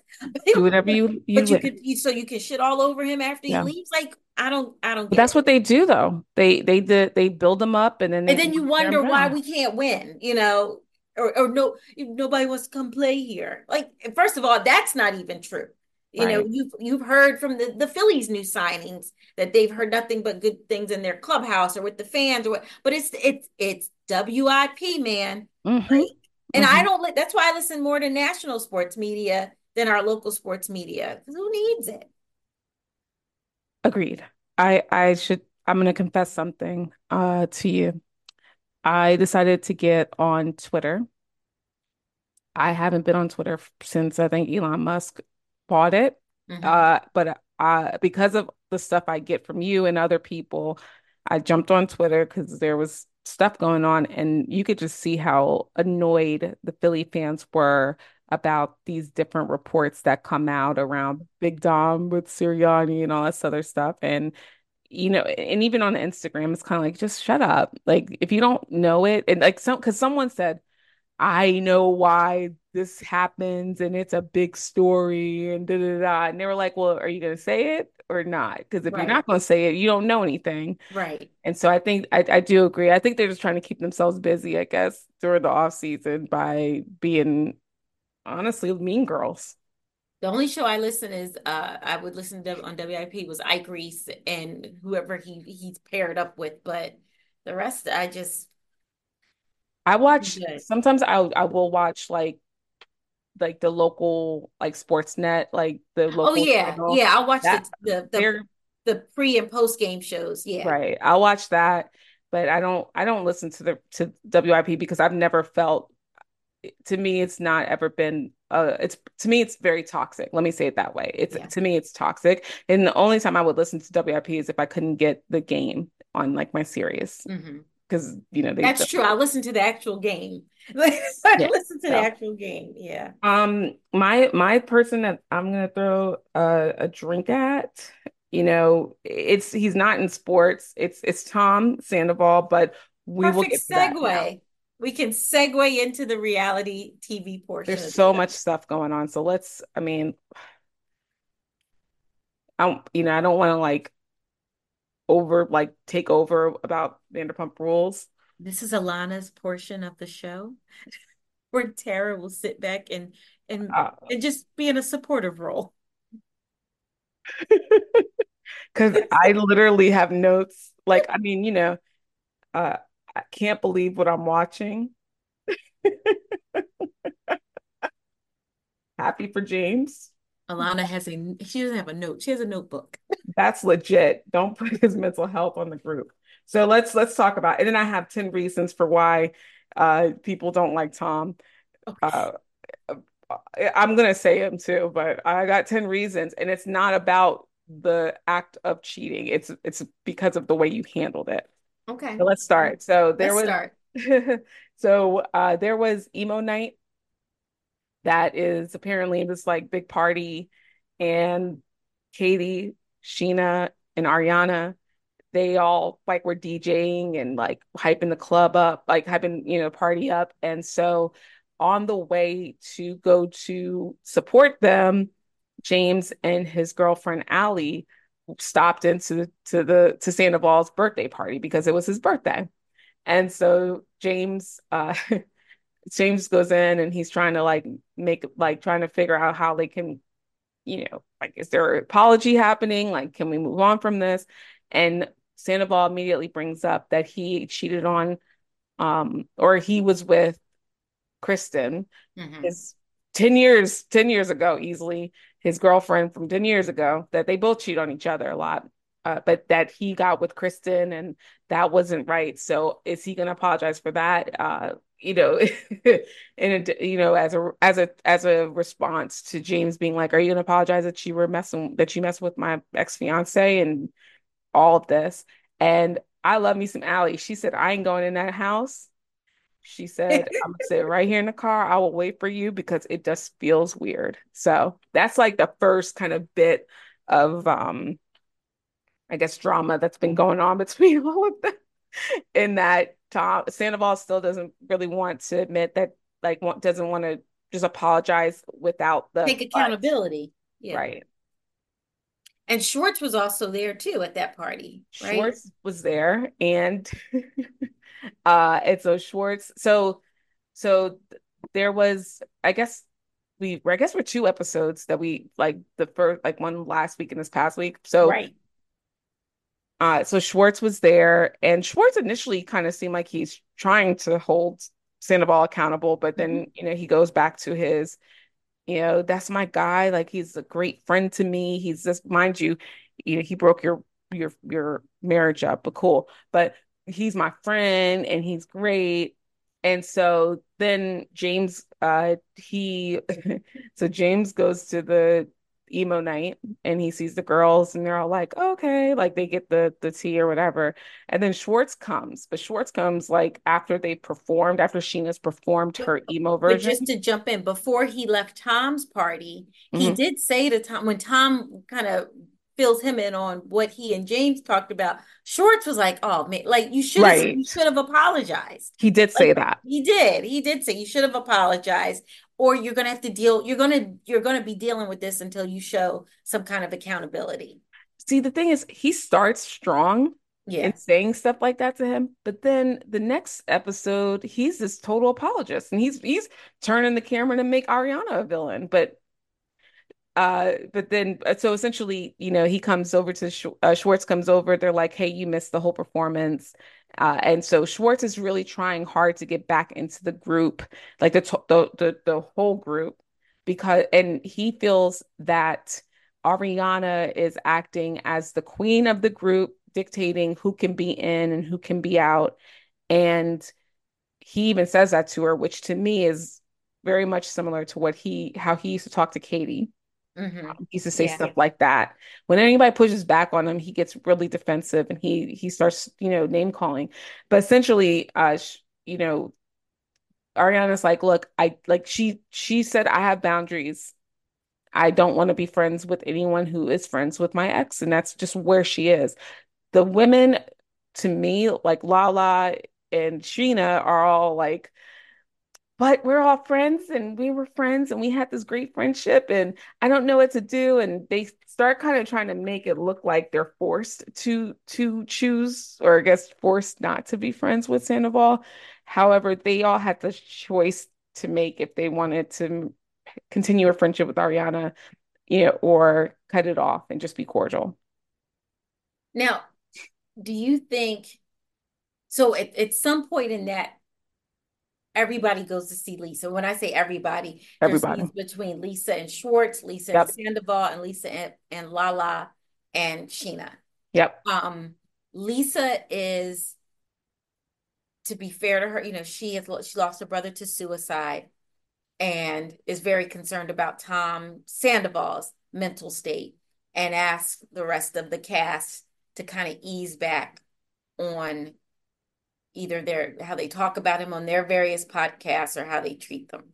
do whatever you. <laughs> you but you could, you, so you can shit all over him after yeah. he leaves. Like, I don't, I don't. that's it. what they do, though. They, they, they, they build them up, and then, and then you wonder why we can't win. You know, or, or no, nobody wants to come play here. Like, first of all, that's not even true. You right. know, you've you've heard from the, the Phillies new signings that they've heard nothing but good things in their clubhouse or with the fans or what, but it's it's it's WIP, man. Mm-hmm. Right? And mm-hmm. I don't that's why I listen more to national sports media than our local sports media. Because who needs it? Agreed. I I should I'm gonna confess something uh to you. I decided to get on Twitter. I haven't been on Twitter since I think Elon Musk bought it. Mm-hmm. Uh, but uh, because of the stuff I get from you and other people, I jumped on Twitter because there was stuff going on, and you could just see how annoyed the Philly fans were about these different reports that come out around Big Dom with Sirianni and all this other stuff. And you know, and even on Instagram, it's kind of like just shut up. Like if you don't know it, and like some because someone said, I know why this happens and it's a big story and da da da. And they were like, Well, are you gonna say it or not? Because if right. you're not gonna say it, you don't know anything. Right. And so I think I, I do agree. I think they're just trying to keep themselves busy, I guess, during the off season by being honestly mean girls. The only show I listen is uh I would listen to on WIP was Ike Reese and whoever he he's paired up with, but the rest I just I watch sometimes I I will watch like like the local like Sportsnet, like the oh, local. Oh yeah, channel. yeah. I'll watch that, the the, the, the pre and post game shows. Yeah, right. I'll watch that, but I don't I don't listen to the to WIP because I've never felt. To me, it's not ever been. Uh, it's to me, it's very toxic. Let me say it that way. It's yeah. to me, it's toxic. And the only time I would listen to WIP is if I couldn't get the game on like my Sirius. Mm-hmm because you know that's true. I listen to the actual game. <laughs> I yeah, listen to so. the actual game. Yeah. Um, my my person that I'm gonna throw a, a drink at, you know, it's he's not in sports. It's it's Tom Sandoval, but we Perfect will get segue. We can segue into the reality TV portion. There's so much stuff going on. So let's. I mean, I don't. You know, I don't want to like over like take over about Vanderpump Rules. This is Alana's portion of the show <laughs> where Tara will sit back and and uh, and just be in a supportive role. <laughs> Cause I literally have notes. Like, I mean, you know, uh I can't believe what I'm watching. <laughs> Happy for James. Alana has a she doesn't have a note. She has a notebook. That's legit. Don't put his mental health on the group. So let's let's talk about. And then I have 10 reasons for why uh people don't like Tom. Uh I'm gonna say him too, but I got 10 reasons, and it's not about the act of cheating. It's it's because of the way you handled it. Okay. So let's start. So there Let's was <laughs> so uh there was emo night that is apparently this like big party and Katie, Scheana, and Ariana, they all like were DJing and like hyping the club up, like hyping, you know, party up. And so on the way to go to support them, James and his girlfriend Ally stopped into to the to Sandoval's birthday party because it was his birthday. And so James uh <laughs> James goes in and he's trying to like make like trying to figure out how they can, you know, like is there an apology happening? Like, can we move on from this? And Sandoval immediately brings up that he cheated on um or he was with Kristen, Mhm. his 10 years, 10 years ago, easily, his girlfriend from 10 years ago, that they both cheat on each other a lot. Uh, but that he got with Kristen and that wasn't right. So is he going to apologize for that? Uh, you know, <laughs> and you know, as a as a as a response to James being like, "Are you going to apologize that you were messing that you messed with my ex fiance and all of this?" And I love me some Ally. She said, "I ain't going in that house." She said, I'm gonna sit right here in the car. I will wait for you because it just feels weird. So that's like the first kind of bit of um, I guess drama that's been going on <laughs> between all of them. In that Tom Sandoval still doesn't really want to admit that like want, doesn't want to just apologize without the Take accountability. Yeah. right. And Schwartz was also there too at that party, right? Schwartz was there and <laughs> uh and so Schwartz so so there was I guess we I guess we're two episodes that we like the first like one last week and this past week. So Right. uh so Schwartz was there and Schwartz initially kind of seemed like he's trying to hold Sandoval accountable, but then you know he goes back to his you know, that's my guy. Like he's a great friend to me. He's just, mind you, you know, he broke your your your marriage up, but cool. But he's my friend and he's great. And so then James, uh, he, <laughs> so James goes to the emo night and he sees the girls and they're all like, okay, like they get the the tea or whatever. And then Schwartz comes, but Schwartz comes like after they performed, after Scheana's performed her emo but just to jump in, before he left Tom's party, he Mhm. did say to Tom, when Tom kind of fills him in on what he and James talked about, Schwartz was like, oh man, like you should have Right. you should have apologized. He did Like say that. he did. He did say you should have apologized, or you're gonna have to deal, you're gonna you're gonna be dealing with this until you show some kind of accountability. See, the thing is, he starts strong in Yeah. saying stuff like that to him, but then the next episode, he's this total apologist, and he's he's turning the camera to make Ariana a villain. But uh, but then uh, so essentially, you know, he comes over to Sch uh, Schwartz comes over. They're like, "Hey, you missed the whole performance," uh, and so Schwartz is really trying hard to get back into the group, like the the the the whole group, because and he feels that Ariana is acting as the queen of the group, dictating who can be in and who can be out, and he even says that to her, which to me is very much similar to what he how he used to talk to Katie hmm he used to say Yeah. stuff like that. When anybody pushes back on him, he gets really defensive and he he starts, you know, name calling. But essentially, uh, sh you know, Ariana's like, look, I like she she said I have boundaries. I don't want to be friends with anyone who is friends with my ex, and that's just where she is. The women, to me, like Lala and Scheana, are all like but we're all friends and we were friends and we had this great friendship and I don't know what to do and they start kind of trying to make it look like they're forced to to choose or I guess forced not to be friends with Sandoval. However, they all had the choice to make if they wanted to continue a friendship with Ariana, you know, or cut it off and just be cordial. Now, do you think so? At, at some point in that, everybody goes to see Lisa. When I say everybody, Everybody. between Lisa and Schwartz, Lisa and Sandoval, and Lisa and, and Lala and Scheana. Yep. Um, Lisa is, to be fair to her, you know, she has she lost her brother to suicide and is very concerned about Tom Sandoval's mental state and asks the rest of the cast to kind of ease back on either their how they talk about him on their various podcasts or how they treat them.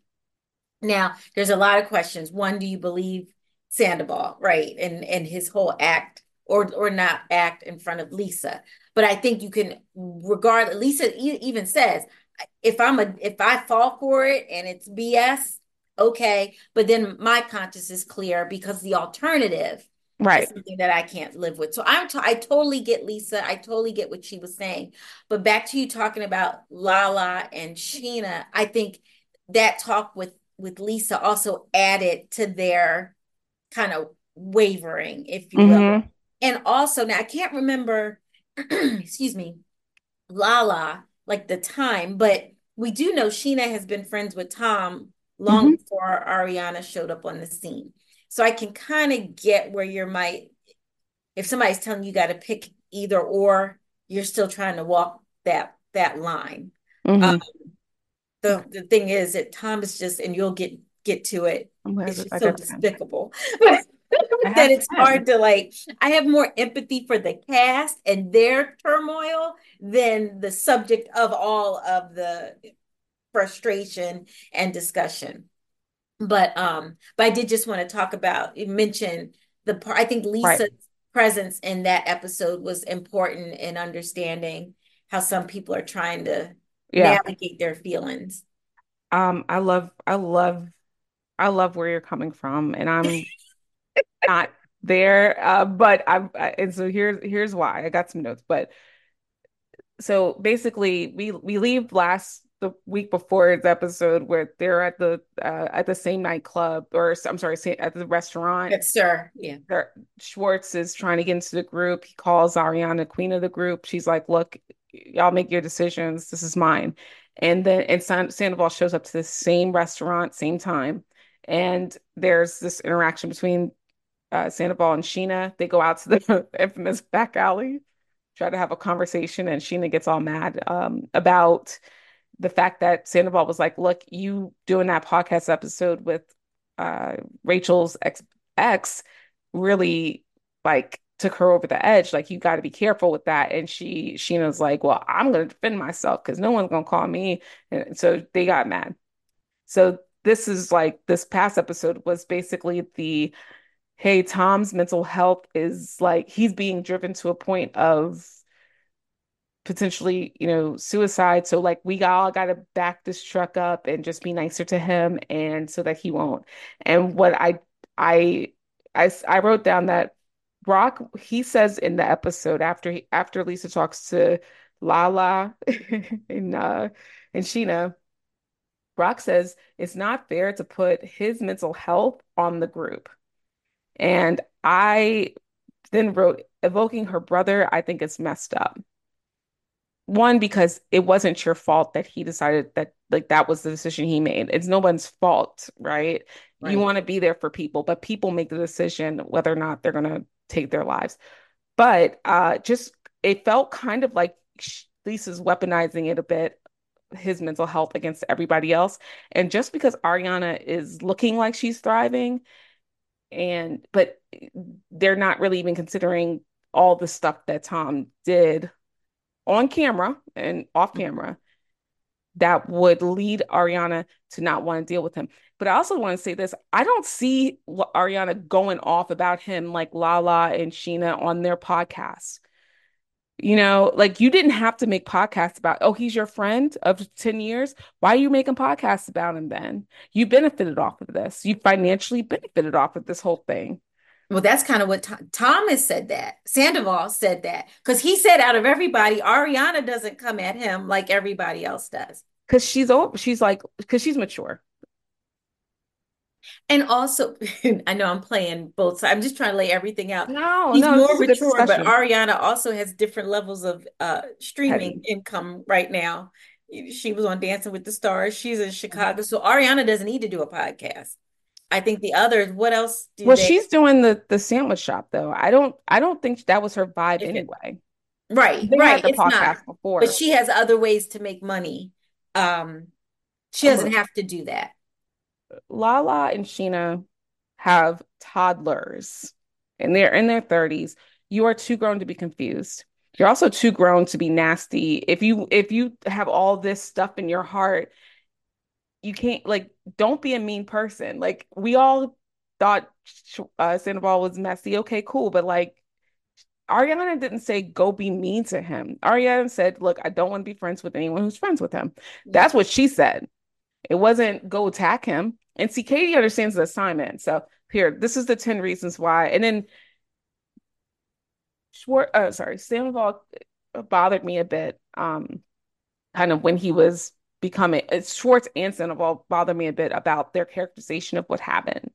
Now, there's a lot of questions. One, do you believe Sandoval, right? And and his whole act or or not act in front of Lisa. But I think you can regard Lisa even says if I'm a if I fall for it and it's BS, okay. But then my conscience is clear because the alternative right something that I can't live with. So I'm t- I totally get Lisa. I totally get what she was saying. But back to you talking about Lala and Scheana, I think that talk with with Lisa also added to their kind of wavering, if you mm-hmm. will. And also now I can't remember, <clears throat> excuse me, Lala like the time, but we do know Scheana has been friends with Tom long mm-hmm. before Ariana showed up on the scene. So I can kind of get where you might, if somebody's telling you, you got to pick either or, you're still trying to walk that that line. Mm-hmm. Um, the the thing is that Tom is just, and you'll get get to it. It's just so despicable. <laughs> <laughs> that it's hard to like i have more empathy for the cast and their turmoil than the subject of all of the frustration and discussion but um but i did just want to talk about you mentioned the part i think lisa's right. presence in that episode was important in understanding how some people are trying to yeah. navigate their feelings um i love i love i love where you're coming from and i'm <laughs> not there. Uh, but I'm, and so here's here's why I got some notes. But so basically, we we leave last the week before the episode where they're at the uh, at the same nightclub or I'm sorry, at the restaurant. Yes, sir. Yeah. Schwartz is trying to get into the group. He calls Ariana queen of the group. She's like, "Look, y'all make your decisions. This is mine." And then and San- Sandoval shows up to the same restaurant, same time, and there's this interaction between uh, Sandoval and Scheana. They go out to the <laughs> infamous back alley, try to have a conversation, and Scheana gets all mad um, about the fact that Sandoval was like, "Look, you doing that podcast episode with uh, Rachel's ex ex really like took her over the edge. Like you got to be careful with that." And she Scheana's like, "Well, I'm going to defend myself because no one's going to call me," and so they got mad. So this is like this past episode was basically the hey, Tom's mental health is like he's being driven to a point of potentially, you know, suicide. So like we all got to back this truck up and just be nicer to him and so that he won't. And what I I I I wrote down that Brock he says in the episode after he, after Lisa talks to Lala <laughs> and uh and Scheana Brock says it's not fair to put his mental health on the group. And I then wrote, evoking her brother, I think it's messed up. One, because it wasn't your fault that he decided that like that was the decision he made. It's no one's fault, right? right. You want to be there for people, but people make the decision whether or not they're gonna take their lives. But uh just it felt kind of like Lisa's weaponizing it a bit his mental health against everybody else. And just because Ariana is looking like she's thriving and but they're not really even considering all the stuff that Tom did on camera and off mm-hmm. camera that would lead Ariana to not want to deal with him. But I also want to say this I don't see Ariana going off about him like Lala and Scheana on their podcast. You know, like you didn't have to make podcasts about, oh, he's your friend of 10 years. Why are you making podcasts about him then? You benefited off of this. You financially benefited off of this whole thing. Well, that's kind of what Th- Thomas said that. Sandoval said that because he said out of everybody, Ariana doesn't come at him like everybody else does. Because she's old, she's like, because she's mature. And also, <laughs> I know I'm playing both sides. I'm just trying to lay everything out. No, he's no, more mature, but Ariana also has different levels of uh streaming income right now. She was on Dancing with the Stars. She's in Chicago, so Ariana doesn't need to do a podcast. I think the others, what else do Well, they she's doing the the sandwich shop though. I don't I don't think that was her vibe anyway. right, They right, the it's not. podcast But she has other ways to make money. Um, she doesn't have to do that. Lala and Scheana have toddlers and they're in their 30s. You are too grown to be confused. You're also too grown to be nasty. If you if you have all this stuff in your heart, you can't like don't be a mean person. Like we all thought uh, Sandoval was messy. Okay, cool, but like Ariana didn't say go be mean to him. Ariana said, "Look, I don't want to be friends with anyone who's friends with him." That's what she said. It wasn't go attack him. And see, Katie understands the assignment. So here, this is the 10 reasons why. And then Schwartz, uh, sorry, Sandoval bothered me a bit. Um, kind of when he was becoming it's Schwartz and Sandoval bother me a bit about their characterization of what happened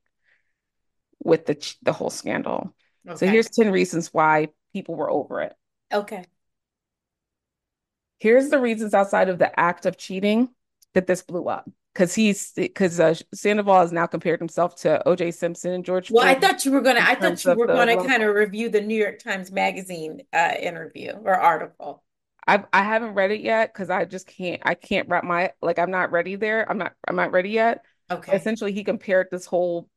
with the the whole scandal. So here's 10 reasons why people were over it. Okay. Here's the reasons outside of the act of cheating that this blew up. Because he's because uh, Sandoval has now compared himself to O.J. Simpson and George Well, I thought you were gonna I thought you were gonna kind of review the New York Times Magazine uh interview or article. I I haven't read it yet because I just can't I can't wrap my like I'm not ready there. I'm not I'm not ready yet. Okay. Essentially, he compared this whole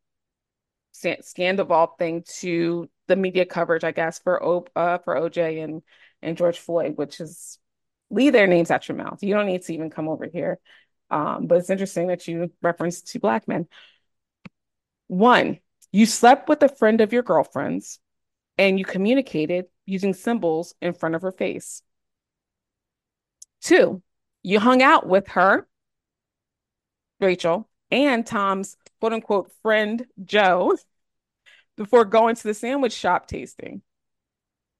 Scandoval thing to the media coverage, I guess, for O uh, for OJ and and George Floyd, which is leave their names at your mouth. You don't need to even come over here. Um, but it's interesting that you referenced two black men. One, you slept with a friend of your girlfriend's and you communicated using symbols in front of her face. Two, you hung out with her, Rachel, and Tom's quote unquote friend, Joe, <laughs> before going to the sandwich shop tasting.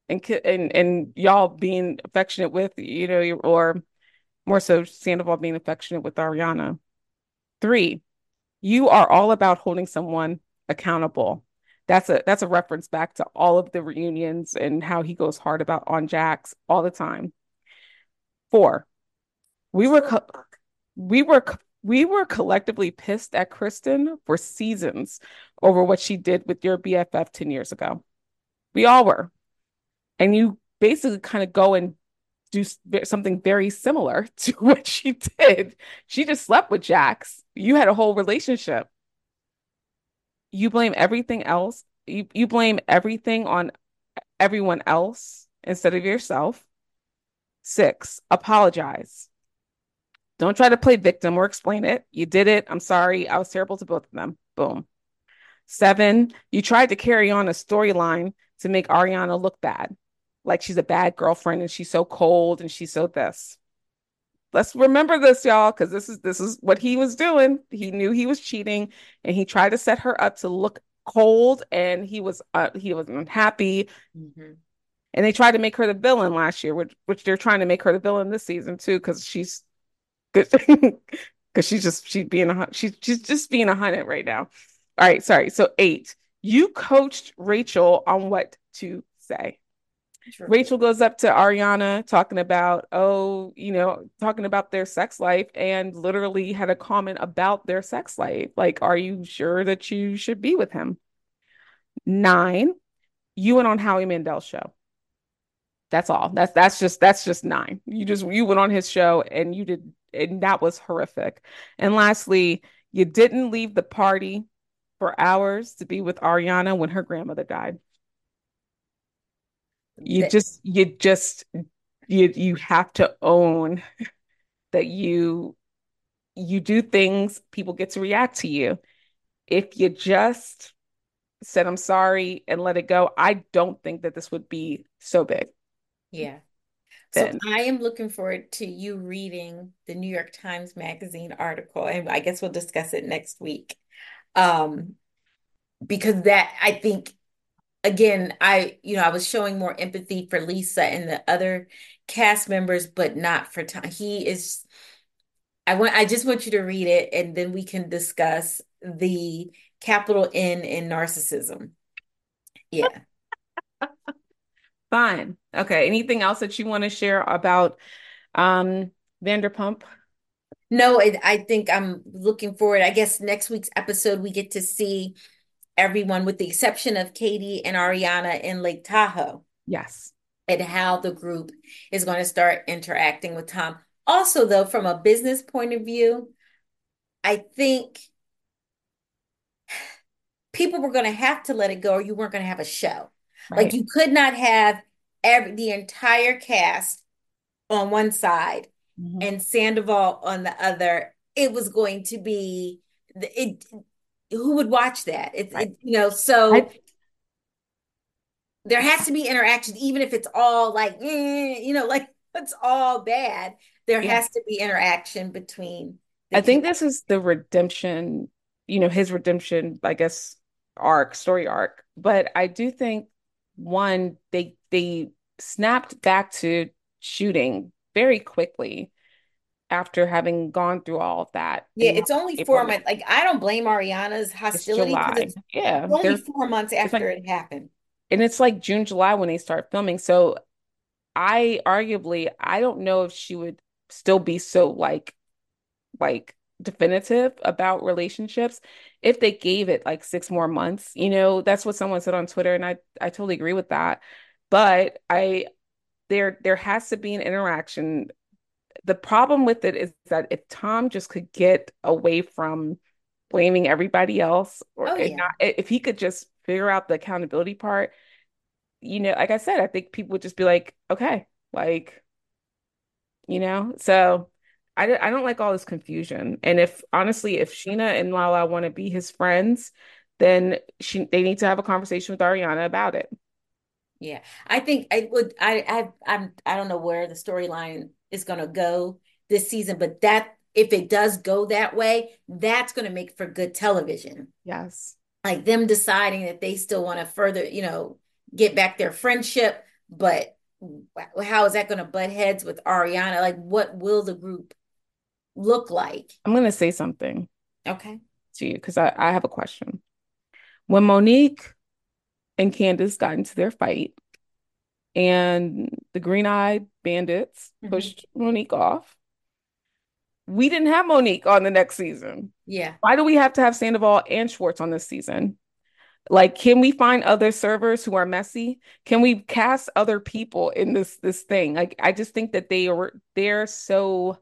And, and and y'all being affectionate with, you know, or more so Sandoval being affectionate with Ariana. Three, you are all about holding someone accountable. That's a that's a reference back to all of the reunions and how he goes hard about on Jax all the time. Four, we were co- we were co- we were collectively pissed at Kristen for seasons over what she did with your BFF 10 years ago. We all were. And you basically kind of go and do something very similar <laughs> to what she did. She just slept with Jax. You had a whole relationship. You blame everything else. You, you blame everything on everyone else instead of yourself. Six, apologize. Don't try to play victim or explain it. You did it. I'm sorry. I was terrible to both of them. Boom. Seven, you tried to carry on a storyline to make Ariana look bad. Like she's a bad girlfriend and she's so cold and she's so this. Let's remember this, y'all, because this is this is what he was doing. He knew he was cheating and he tried to set her up to look cold and he was uh, he was unhappy Mhm. And they tried to make her the villain last year, which which they're trying to make her the villain this season too, because she's good <laughs> because she's just she's being a she's she's just being a hundred right now. All right, sorry. So eight, you coached Rachel on what to say. Rachel goes up to Ariana talking about, oh, you know, talking about their sex life and literally had a comment about their sex life. Like, are you sure that you should be with him? Nine, you went on Howie Mandel's show. That's all. That's that's just that's just nine. You just you went on his show and you did and that was horrific. And lastly, you didn't leave the party for hours to be with Ariana when her grandmother died. You just you just you you have to own that you you do things, people get to react to you. If you just said I'm sorry and let it go, I don't think that this would be so big. Yeah. So Then I am looking forward to you reading the New York Times Magazine article, and I guess we'll discuss it next week. Um, because that I think again, I you know, I was showing more empathy for Lisa and the other cast members, but not for Tom. He is I want I just want you to read it and then we can discuss the capital N in narcissism. Yeah. <laughs> fine. Okay. Anything else that you want to share about um Vanderpump? No, it, I think I'm looking forward. I guess next week's episode we get to see everyone with the exception of Katie and Ariana in Lake Tahoe Yes. and how the group is going to start interacting with Tom. Also, though, from a business point of view, I think people were going to have to let it go or you weren't going to have a show. Like you could not have every the entire cast on one side Mhm. and Sandoval on the other. It was going to be it. Who would watch that? It's Right. it you know so I there has to be interaction, even if it's all like eh, you know like <laughs> it's all bad. There yeah. has to be interaction between I think this is the redemption, you know, his redemption, I guess, arc, story arc. But I do think one, they they snapped back to shooting very quickly after having gone through all of that Yeah, it's only April, four months. Like I don't blame Ariana's hostility because July. it's Yeah. only four months it's like after it happened. and it's like June, July when they start filming. So I arguably I don't know if she would still be so like like definitive about relationships if they gave it like six more months. You know, that's what someone said on Twitter, and I I totally agree with that. But I there there has to be an interaction. The problem with it is that if Tom just could get away from blaming everybody else, or Oh yeah. not if he could just figure out the accountability part, you know, like I said, I think people would just be like, okay, like you know? So I, don't- I don't like all this confusion. And if honestly, if Scheana and Lala want to be his friends, then she they need to have a conversation with Ariana about it. Yeah. I think I would I I I'm I don't know where the storyline is gonna go this season, but that if it does go that way, that's gonna make for good television. Yes. Like them deciding that they still want to further, you know, get back their friendship, but how is that gonna butt heads with Ariana? Like what will the group look like? I'm gonna say something Okay. to you because I, I have a question. When Monique and Candace got into their fight and the green-eyed bandits Mhm. pushed Monique off, we didn't have Monique on the next season. Yeah. Why do we have to have Sandoval and Schwartz on this season? Like, can we find other servers who are messy? Can we cast other people in this this thing? Like, I just think that they are they're so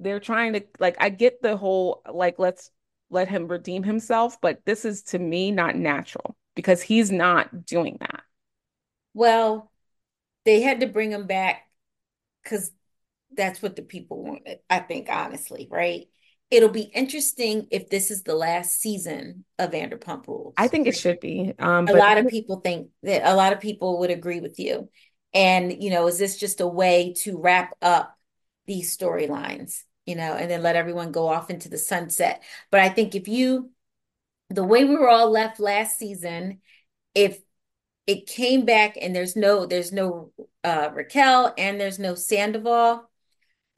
they're trying to like I get the whole like let's let him redeem himself, but this is to me not natural because he's not doing that. Well, they had to bring him back because that's what the people wanted, I think, honestly, right? It'll be interesting if this is the last season of Vanderpump Rules. I think it should be. Um, A lot of people think that a lot of people would agree with you. And, you know, is this just a way to wrap up these storylines, you know, and then let everyone go off into the sunset? But I think if you, the way we were all left last season, if it came back and there's no, there's no uh Raquel and there's no Sandoval,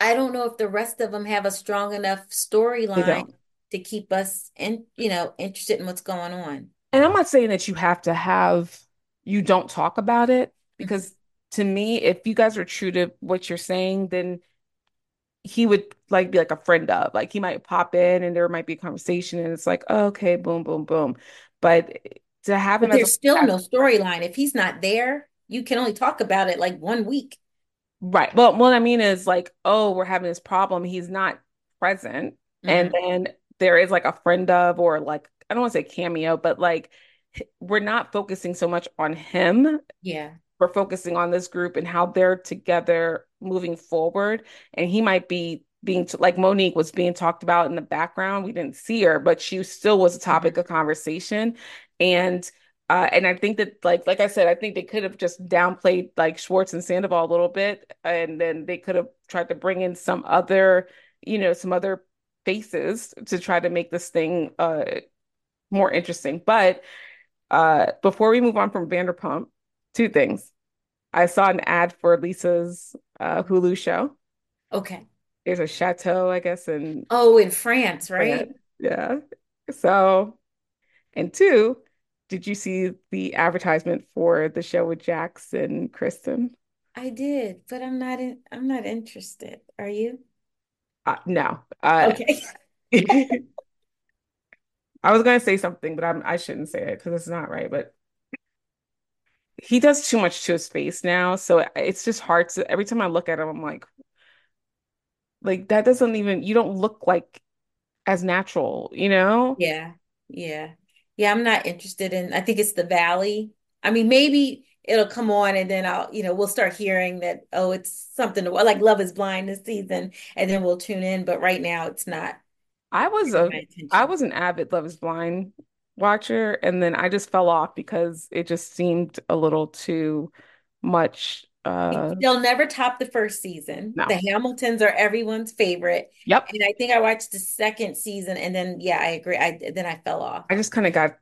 I don't know if the rest of them have a strong enough storyline to keep us in, you know, interested in what's going on. And I'm not saying that you have to have you don't talk about it Mhm. because to me, if you guys are true to what you're saying, then he would like be like a friend of like he might pop in and there might be a conversation and it's like oh, okay boom boom boom but to have But him as a there's still no storyline. If he's not there, you can only talk about it like one week. right well what I mean is like oh we're having this problem he's not present and hmm then there is like a friend of or like I don't want to say cameo but like we're not focusing so much on him Yeah. We're focusing on this group and how they're together moving forward. And he might be being t- like Monique was being talked about in the background. We didn't see her, but she still was a topic hmm of conversation. And uh, and I think that like like I said, I think they could have just downplayed like Schwartz and Sandoval a little bit, and then they could have tried to bring in some other, you know, some other faces to try to make this thing uh more interesting. But uh before we move on from Vanderpump, two things. I saw an ad for Lisa's uh, Hulu show. Okay. There's a chateau, I guess, in Oh, in France, right? Yeah. So, and two, did you see the advertisement for the show with Jax and Kristen? I did, but I'm not in, I'm not interested. Are you? Uh, no. Uh, Okay. <laughs> I was gonna say something, but I'm I shouldn't say it because it's not right. But he does too much to his face now, so it's just hard to. Every time I look at him, I'm like, like that doesn't even. You don't look like as natural, you know? Yeah. Yeah. Yeah, I'm not interested in, I think it's the Valley. I mean, maybe it'll come on and then I'll, you know, we'll start hearing that, oh, it's something to, like Love is Blind this season, and then we'll tune in. But right now it's not I was a I was an avid Love is Blind watcher, and then I just fell off because it just seemed a little too much. Uh, They'll never top the first season. no. The Hamiltons are everyone's favorite. Yep. And I think I watched the second season and then yeah, I agree. I then I fell off. I just kind of got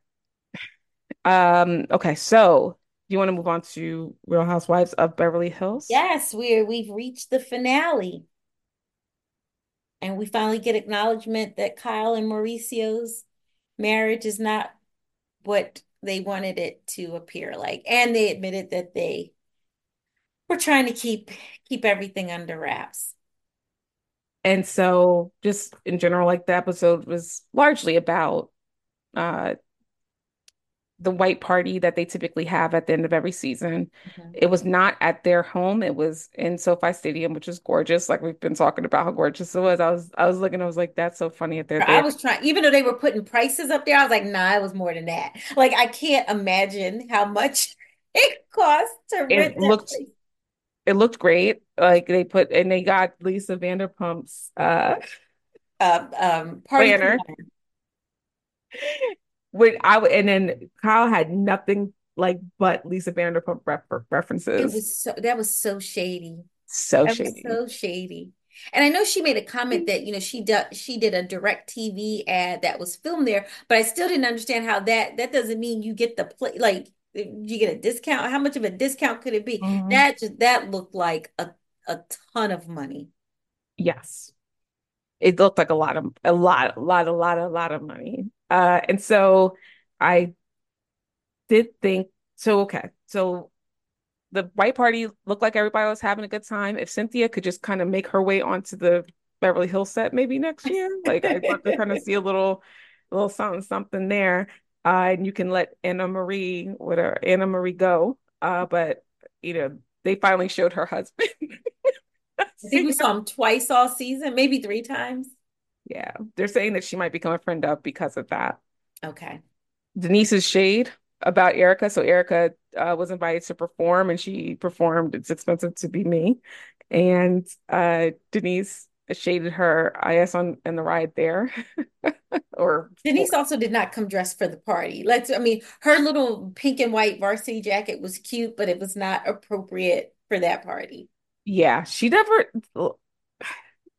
um okay, so do you want to move on to Real Housewives of Beverly Hills? Yes, we're we've reached the finale. And we finally get acknowledgement that Kyle and Mauricio's marriage is not what they wanted it to appear like. And they admitted that they were trying to keep keep everything under wraps. And so just in general, like the episode was largely about uh the white party that they typically have at the end of every season. Mhm. It was not at their home. It was in SoFi Stadium, which is gorgeous. Like we've been talking about how gorgeous it was. I was I was looking, I was like, that's so funny at they're I was trying, even though they were putting prices up there, I was like, nah, it was more than that. Like, I can't imagine how much <laughs> it costs to rent that looked place. it looked great. Like they put and they got Lisa Vanderpump's uh Uh, um, party planner. When I and then Kyle had nothing like but Lisa Vanderpump ref It was so, that was so shady. So That shady. so shady. And I know she made a comment that, you know, she did she did a DirecTV ad that was filmed there, but I still didn't understand how that that doesn't mean you get the play like you get a discount. How much of a discount could it be? Mhm. That just that looked like a a ton of money. Yes. It looked like a lot of a lot, a lot, a lot, a lot of money. Uh, and so I did think so. Okay, so the white party looked like everybody was having a good time. If Cynthia could just kind of make her way onto the Beverly Hills set maybe next year, like I'd love to kind of see a little, little something, something there. Uh, and you can let Annemarie, whatever, Annemarie go. Uh, but you know, they finally showed her husband. <laughs> I think we saw him twice all season, maybe three times. Yeah, they're saying that she might become a friend of because of that. Okay. Denise's shade about Erika. So Erika uh, was invited to perform, and she performed "It's Expensive to Be Me," and uh, Denise shaded her, I guess, on in the ride there, <laughs> or. Denise also did not come dressed for the party. Let's, I mean, her little pink and white varsity jacket was cute, but it was not appropriate for that party. Yeah, she never. <sighs>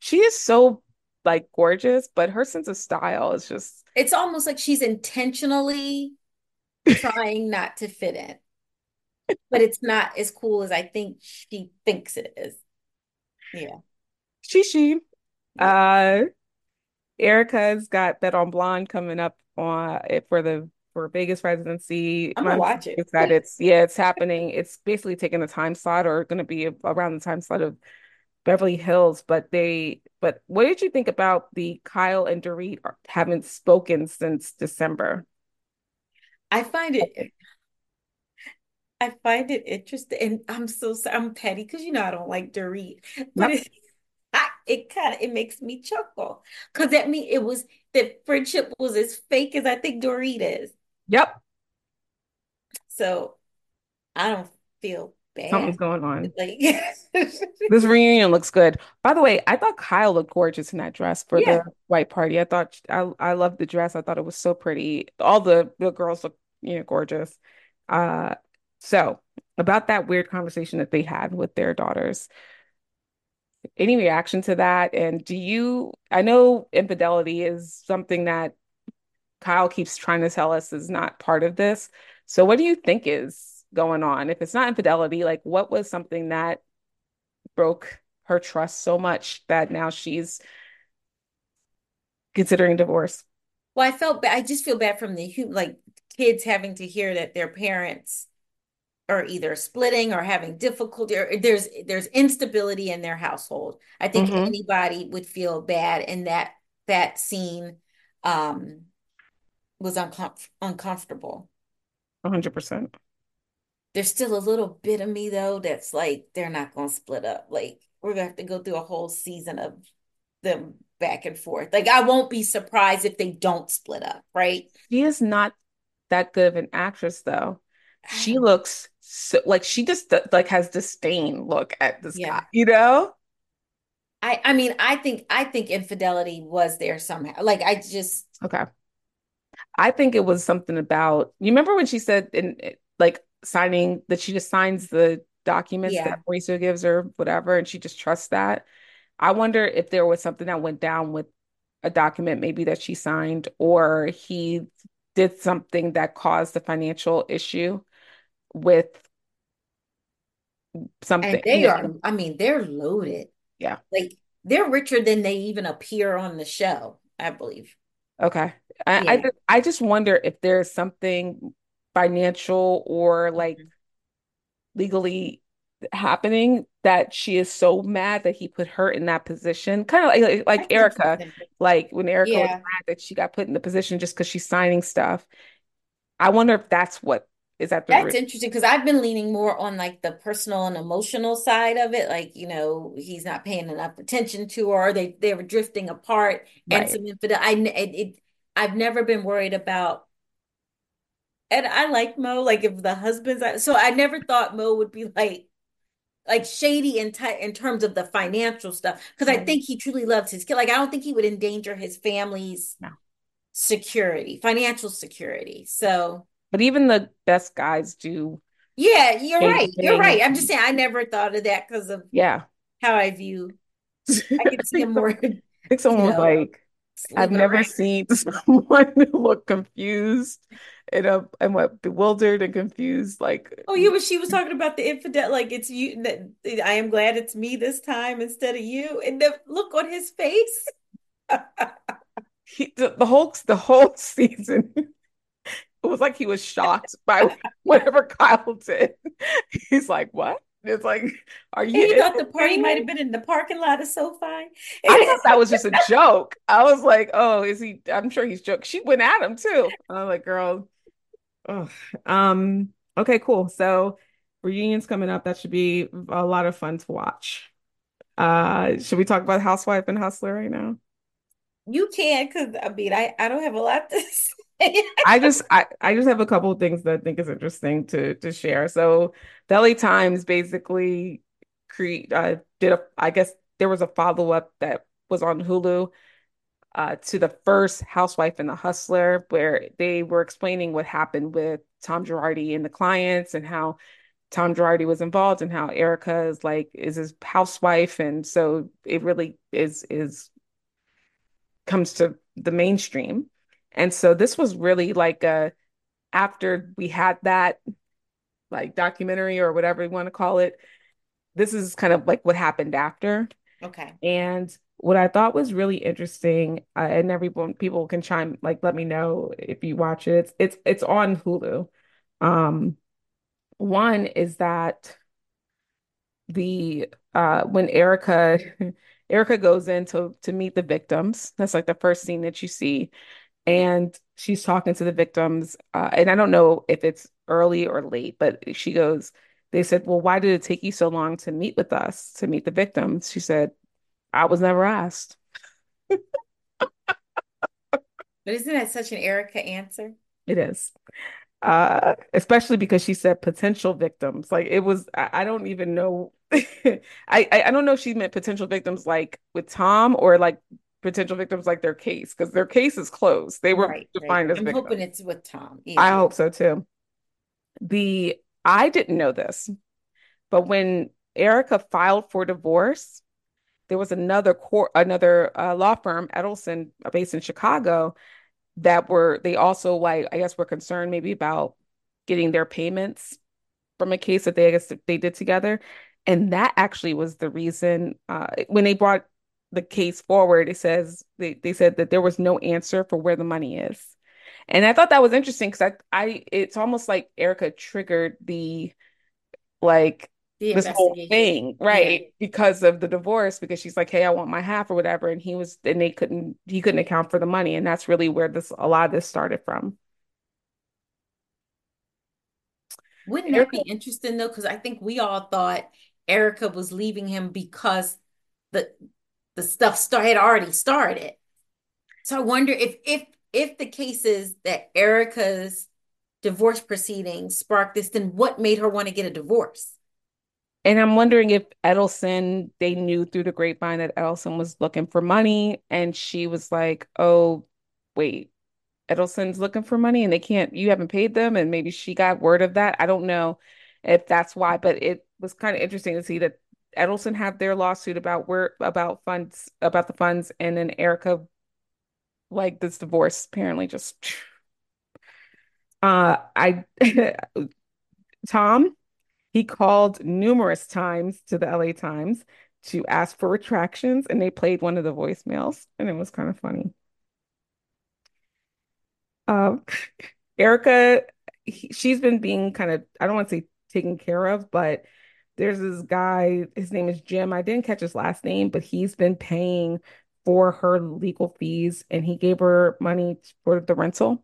She is so like gorgeous, but her sense of style is just It's almost like she's intentionally trying not to fit in, but it's not as cool as I think she thinks it is. Yeah. she she. Uh, Erika's got Bet on Blonde coming up on it for the for Vegas residency. I'm gonna watch it. that it's yeah, it's happening. It's basically taking the time slot or going to be around the time slot of Beverly Hills. But they, but what did you think about the Kyle and Dorit haven't spoken since December? I find it I find it interesting, and I'm so sorry, I'm petty because you know I don't like Dorit, but Yep, it <laughs> I, it kind of it makes me chuckle because that mean it was that friendship was as fake as I think Dorit is. yep, So I don't feel something's going on. Like <laughs> This reunion looks good. By the way, I thought Kyle looked gorgeous in that dress for the white party. I thought I I loved the dress. I thought it was so pretty. All the the girls look, you know, gorgeous. Uh, so about that weird conversation that they had with their daughters. Any reaction to that? And do you, I know infidelity is something that Kyle keeps trying to tell us is not part of this. So what do you think is going on? If it's not infidelity, like what was something that broke her trust so much that now she's considering divorce. well, I felt bad. I just feel bad from the like kids having to hear that their parents are either splitting or having difficulty or there's there's instability in their household. I think hmm anybody would feel bad in that that scene um was uncom uncomfortable. 100%. There's still a little bit of me though that's like they're not going to split up. Like we're going to have to go through a whole season of them back and forth. Like I won't be surprised if they don't split up, right? She is not that good of an actress though. She looks so like she just like has disdain look at this Yeah. guy, you know? I I mean, I think I think infidelity was there somehow. Like I just Okay. I think it was something about you remember when she said in like signing that she just signs the documents that yeah. Mauricio gives her, whatever, and she just trusts that. I wonder if there was something that went down with a document maybe that she signed, or he did something that caused the financial issue with And something, they you are. I mean, they're loaded. Yeah. Like they're richer than they even appear on the show, I believe. Okay. I, I Yeah. ju- I just wonder if there's something financial or mm-hmm. like legally happening that she is so mad that he put her in that position. Kind of like like like Erika, like when Erika was mad that she got put in the position just because she's signing stuff. I wonder if that's what is at the That's root. interesting because I've been leaning more on like the personal and emotional side of it. Like, you know, he's not paying enough attention to her. They they were drifting apart and some infidel. I it, it I've never been worried about and I like Mo, like if the husband's so I never thought Mo would be like like shady in ty in terms of the financial stuff. Because I think he truly loves his kid. Like I don't think he would endanger his family's No. security, financial security. So But even the best guys do yeah, you're right. You're right. I'm just saying I never thought of that because of Yeah. how I view. I could see him more, <laughs> I think <laughs> you someone was know, I've never seen <laughs> someone look confused and uh, and what bewildered and confused. Like Oh, yeah, but she was talking about the infidel, like it's you. That I am glad it's me this time instead of you. And the look on his face. <laughs> he, the, the whole the whole <laughs> season, it was like he was shocked by whatever Kyle did. He's like, "What?" It's like, <laughs> "Are you You thought the <laughs> party might have been in the parking lot of SoFi. I <laughs> thought that was just a joke. I was like, "Oh, is he?" I'm sure he's joking. She went at him too. I was like, "Girl." Oh, um, okay, cool. So reunions coming up. That should be a lot of fun to watch. Uh, should we talk about Housewife and Hustler right now? You can, because I mean, I, I don't have a lot to say. <laughs> I just I, I just have a couple of things that I think is interesting to to share. So the LA Times basically create uh did a I guess there was a follow-up that was on Hulu uh to the first Housewife and the Hustler where they were explaining what happened with Tom Girardi and the clients and how Tom Girardi was involved and how Erika is like is his housewife and so it really is is comes to the mainstream. And so this was really like a after we had that like documentary or whatever you want to call it, this is kind of like what happened after. Okay. And what I thought was really interesting, uh, and everyone people can chime like let me know if you watch it. It's it's it's on Hulu. Um, one is that the uh when Erika <laughs> Erika goes in to to meet the victims. That's like the first scene that you see and she's talking to the victims. Uh, and I don't know if it's early or late, but she goes, they said, Well, why did it take you so long to meet with us, to meet the victims? She said, I was never asked. <laughs> But isn't that such an Erika answer? It is. Uh, especially because she said potential victims. Like it was, I, I don't even know. <laughs> I, I I don't know if she meant potential victims like with Tom or like potential victims like their case, because their case is closed. They were Right, right. defined as I'm victims. hoping it's with Tom. I hope so too. The I didn't know this, but when Erika filed for divorce, there was another court, another uh, law firm, Edelson, based in Chicago, that were they also like I guess were concerned maybe about getting their payments from a case that they I guess they did together, and that actually was the reason uh, when they brought the case forward. It says they they said that there was no answer for where the money is. And I thought that was interesting because I, I, it's almost like Erika triggered the like The this whole thing, Yeah. right? Because of the divorce, because she's like, "Hey, I want my half or whatever," and he was, and they couldn't, he couldn't account for the money, and that's really where this a lot of this started from. Wouldn't that be interesting though? Because I think we all thought Erika was leaving him because the the stuff start, had already started. So I wonder if if if the cases that Erika's divorce proceedings sparked this, then what made her want to get a divorce? and I'm wondering if Edelson, they knew through the grapevine that Edelson was looking for money, and she was like, "Oh, wait." Edelson's looking for money and they can't, you haven't paid them. And maybe she got word of that. I don't know if that's why, but it was kind of interesting to see that Edelson had their lawsuit about where about funds, about the funds, and then Erika, like this divorce, apparently just uh I <laughs> Tom, he called numerous times to the LA Times to ask for retractions, and they played one of the voicemails, and it was kind of funny. Um, <laughs> Erika, he, she's been being kind of, I don't want to say taken care of, but there's this guy, his name is Jim. I didn't catch his last name, but he's been paying for her legal fees and he gave her money for the rental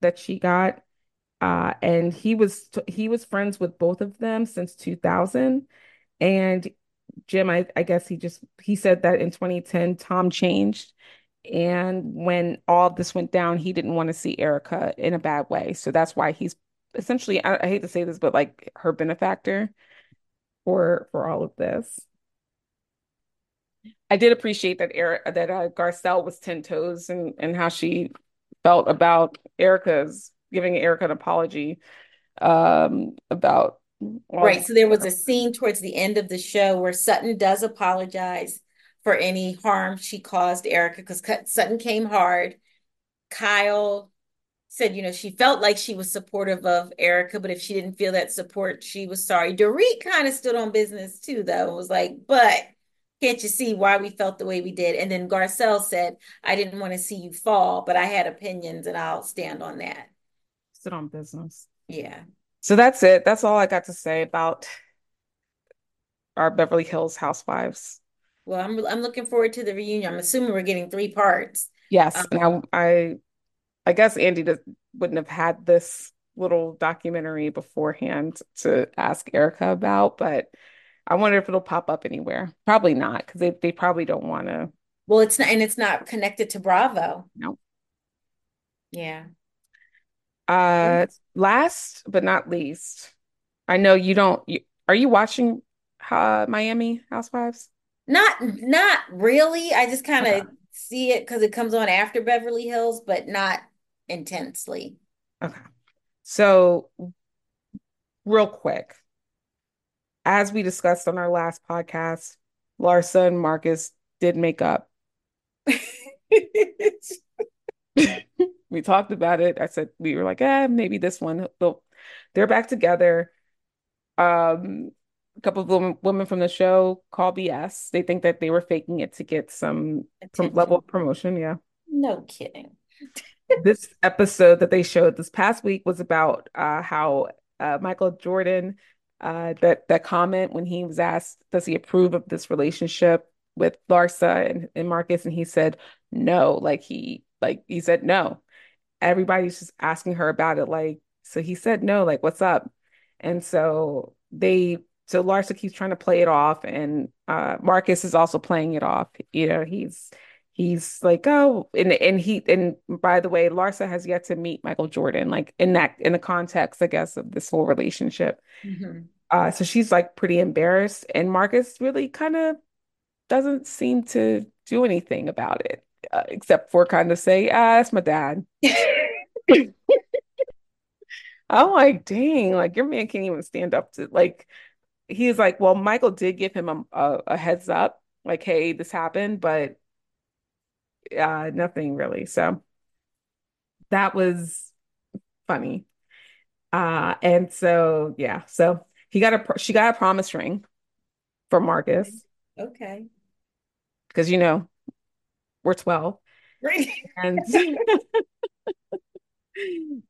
that she got. Uh, and he was he was friends with both of them since 2000. And Jim, I, I guess he just he said that in 2010, Tom changed. And when all this went down, he didn't want to see Erika in a bad way. So that's why he's essentially, I, I hate to say this, but like her benefactor for for all of this. I did appreciate that Eric that uh, Garcelle was 10 toes and and how she felt about Erika's giving Erika an apology um about right. So there was a scene towards the end of the show where Sutton does apologize for any harm she caused Erika because Sutton came hard. Kyle said, you know, she felt like she was supportive of Erika, but if she didn't feel that support, she was sorry. Dorit kind of stood on business too, though, and was like, but can't you see why we felt the way we did? And then Garcelle said, I didn't want to see you fall, but I had opinions and I'll stand on that. Stood on business. Yeah. So that's it. That's all I got to say about our Beverly Hills housewives. Well, I'm I'm looking forward to the reunion. I'm assuming we're getting three parts. Yes, Um, and I I, I guess Andy does, wouldn't have had this little documentary beforehand to ask Erika about, but I wonder if it'll pop up anywhere. Probably not, because they, they probably don't want to. well, it's not, and it's not connected to Bravo. No. Yeah. Uh, last but not least, I know you don't. You, are you watching uh, Miami Housewives? Not not really. I just kind Okay. of see it because it comes on after Beverly Hills, but not intensely. Okay. So, real quick, as we discussed on our last podcast, Larsa and Marcus did make up. <laughs> We talked about it. I said we were like, eh, maybe this one. They'll, they're back together. Um, a couple of women, women from the show call BS. They think that they were faking it to get some prom level of promotion. Yeah. No kidding. This episode that they showed this past week was about uh, how uh, Michael Jordan, uh, that that comment when he was asked, does he approve of this relationship with Larsa and, and Marcus, and he said no. Like he like he said no. everybody's just asking her about it. Like, so he said no, like, what's up? And so they, so Larsa keeps trying to play it off, and uh Marcus is also playing it off. You know, he's he's like, oh, and and he and by the way, Larsa has yet to meet Michael Jordan, like in that in the context, I guess, of this whole relationship. Mhm. Uh, so she's like pretty embarrassed, and Marcus really kind of doesn't seem to do anything about it, uh, except for kind of say, ah, that's my dad. I'm like, dang, like your man can't even stand up to like he's like, well, Michael did give him a, a, a heads up, like, hey, this happened, but uh nothing really. So that was funny. Uh and so yeah, so he got a she got a promise ring for Marcus Okay. because you know we're 12 Great. and <laughs> <laughs>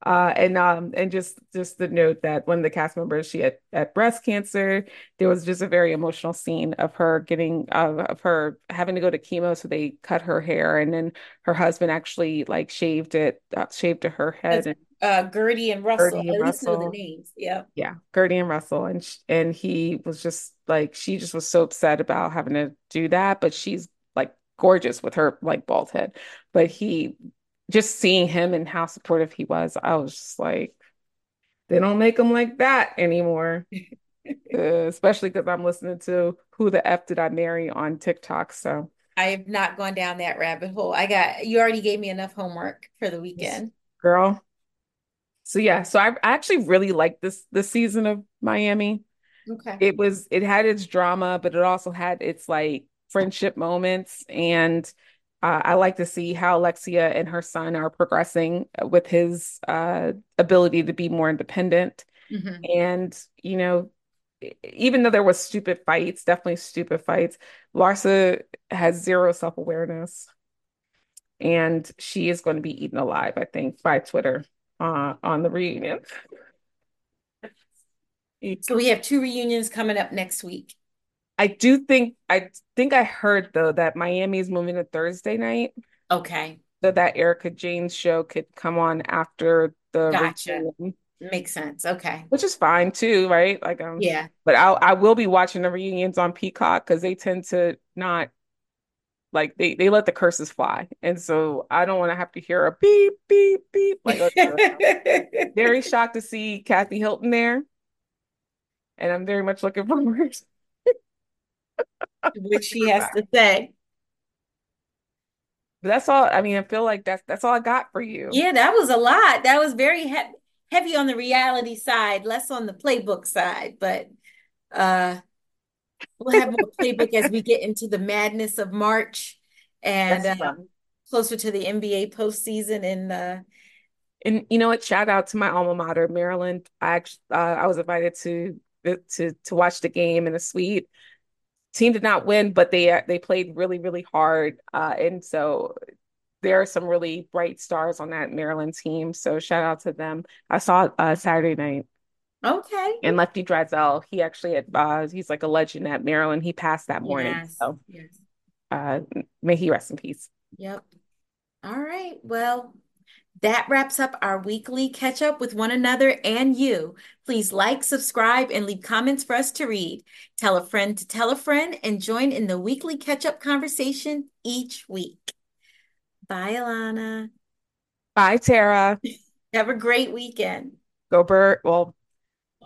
Uh, and um, and just just the note that one of the cast members she had, had breast cancer, there was just a very emotional scene of her getting uh, of her having to go to chemo, so they cut her hair, and then her husband actually like shaved it, uh, shaved to her head, and uh, Guerdy and Russell. Guerdy and At least know the names. Yeah. Yeah, Guerdy and Russell, and sh and he was just like she just was so upset about having to do that, but she's like gorgeous with her like bald head, but he just seeing him and how supportive he was, I was just like, they don't make them like that anymore. <laughs> Uh, especially because I'm listening to Who the F Did I Marry on TikTok. So, I have not gone down that rabbit hole. I got you already gave me enough homework for the weekend. girl. So yeah, so I, I actually really like this this season of Miami. Okay. It was it had its drama, but it also had its like friendship moments, and uh, I like to see how Alexia and her son are progressing with his uh, ability to be more independent. hmm And you know, even though there was stupid fights, definitely stupid fights, Larsa has zero self-awareness, and she is going to be eaten alive, I think, by Twitter uh, on the reunion. So we have two reunions coming up next week. I do think I think I heard though that Miami is moving to Thursday night, Okay. so that Erika Jayne's show could come on after the Gotcha. reunion, Makes sense. Okay. which is fine too, right? Like um, Yeah. but I I will be watching the reunions on Peacock because they tend to not like they they let the curses fly, and so I don't want to have to hear a beep beep beep. Like <laughs> very shocked to see Kathy Hilton there, and I'm very much looking forward What she has to say. But that's all. I mean, I feel like that's that's all I got for you. Yeah, that was a lot. That was very he heavy on the reality side, less on the playbook side, but uh we'll have more playbook as we get into the madness of March and uh closer to the NBA postseason and uh And you know what? Shout out to my alma mater, Maryland. I actually uh, I was invited to to to watch the game in a suite. Team did not win, but they they played really really hard. Uh, and so there are some really bright stars on that Maryland team. So shout out to them. I saw uh, Saturday night okay. and Lefty Driesell. He actually had uh, he's like a legend at Maryland. He passed that morning. Yes. So Yes. uh, may he rest in peace. Yep. All right. Well, that wraps up our weekly catch up with one another and you. Please like, subscribe, and leave comments for us to read. Tell a friend to tell a friend and join in the weekly catch up conversation each week. Bye, Alana. Bye, Tara. <laughs> Have a great weekend. Go Bird. Well,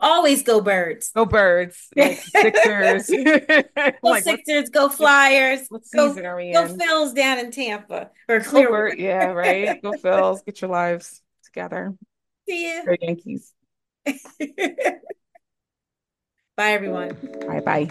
Always go birds. Go birds. Like <laughs> <laughs> Sixers. go like, Sixers. Go Flyers. What season go, are we in? Go Phils down in Tampa or Clearwater. yeah, right. Go <laughs> Phils. Get your lives together. See ya. Go Yankees. bye, everyone. Bye, bye.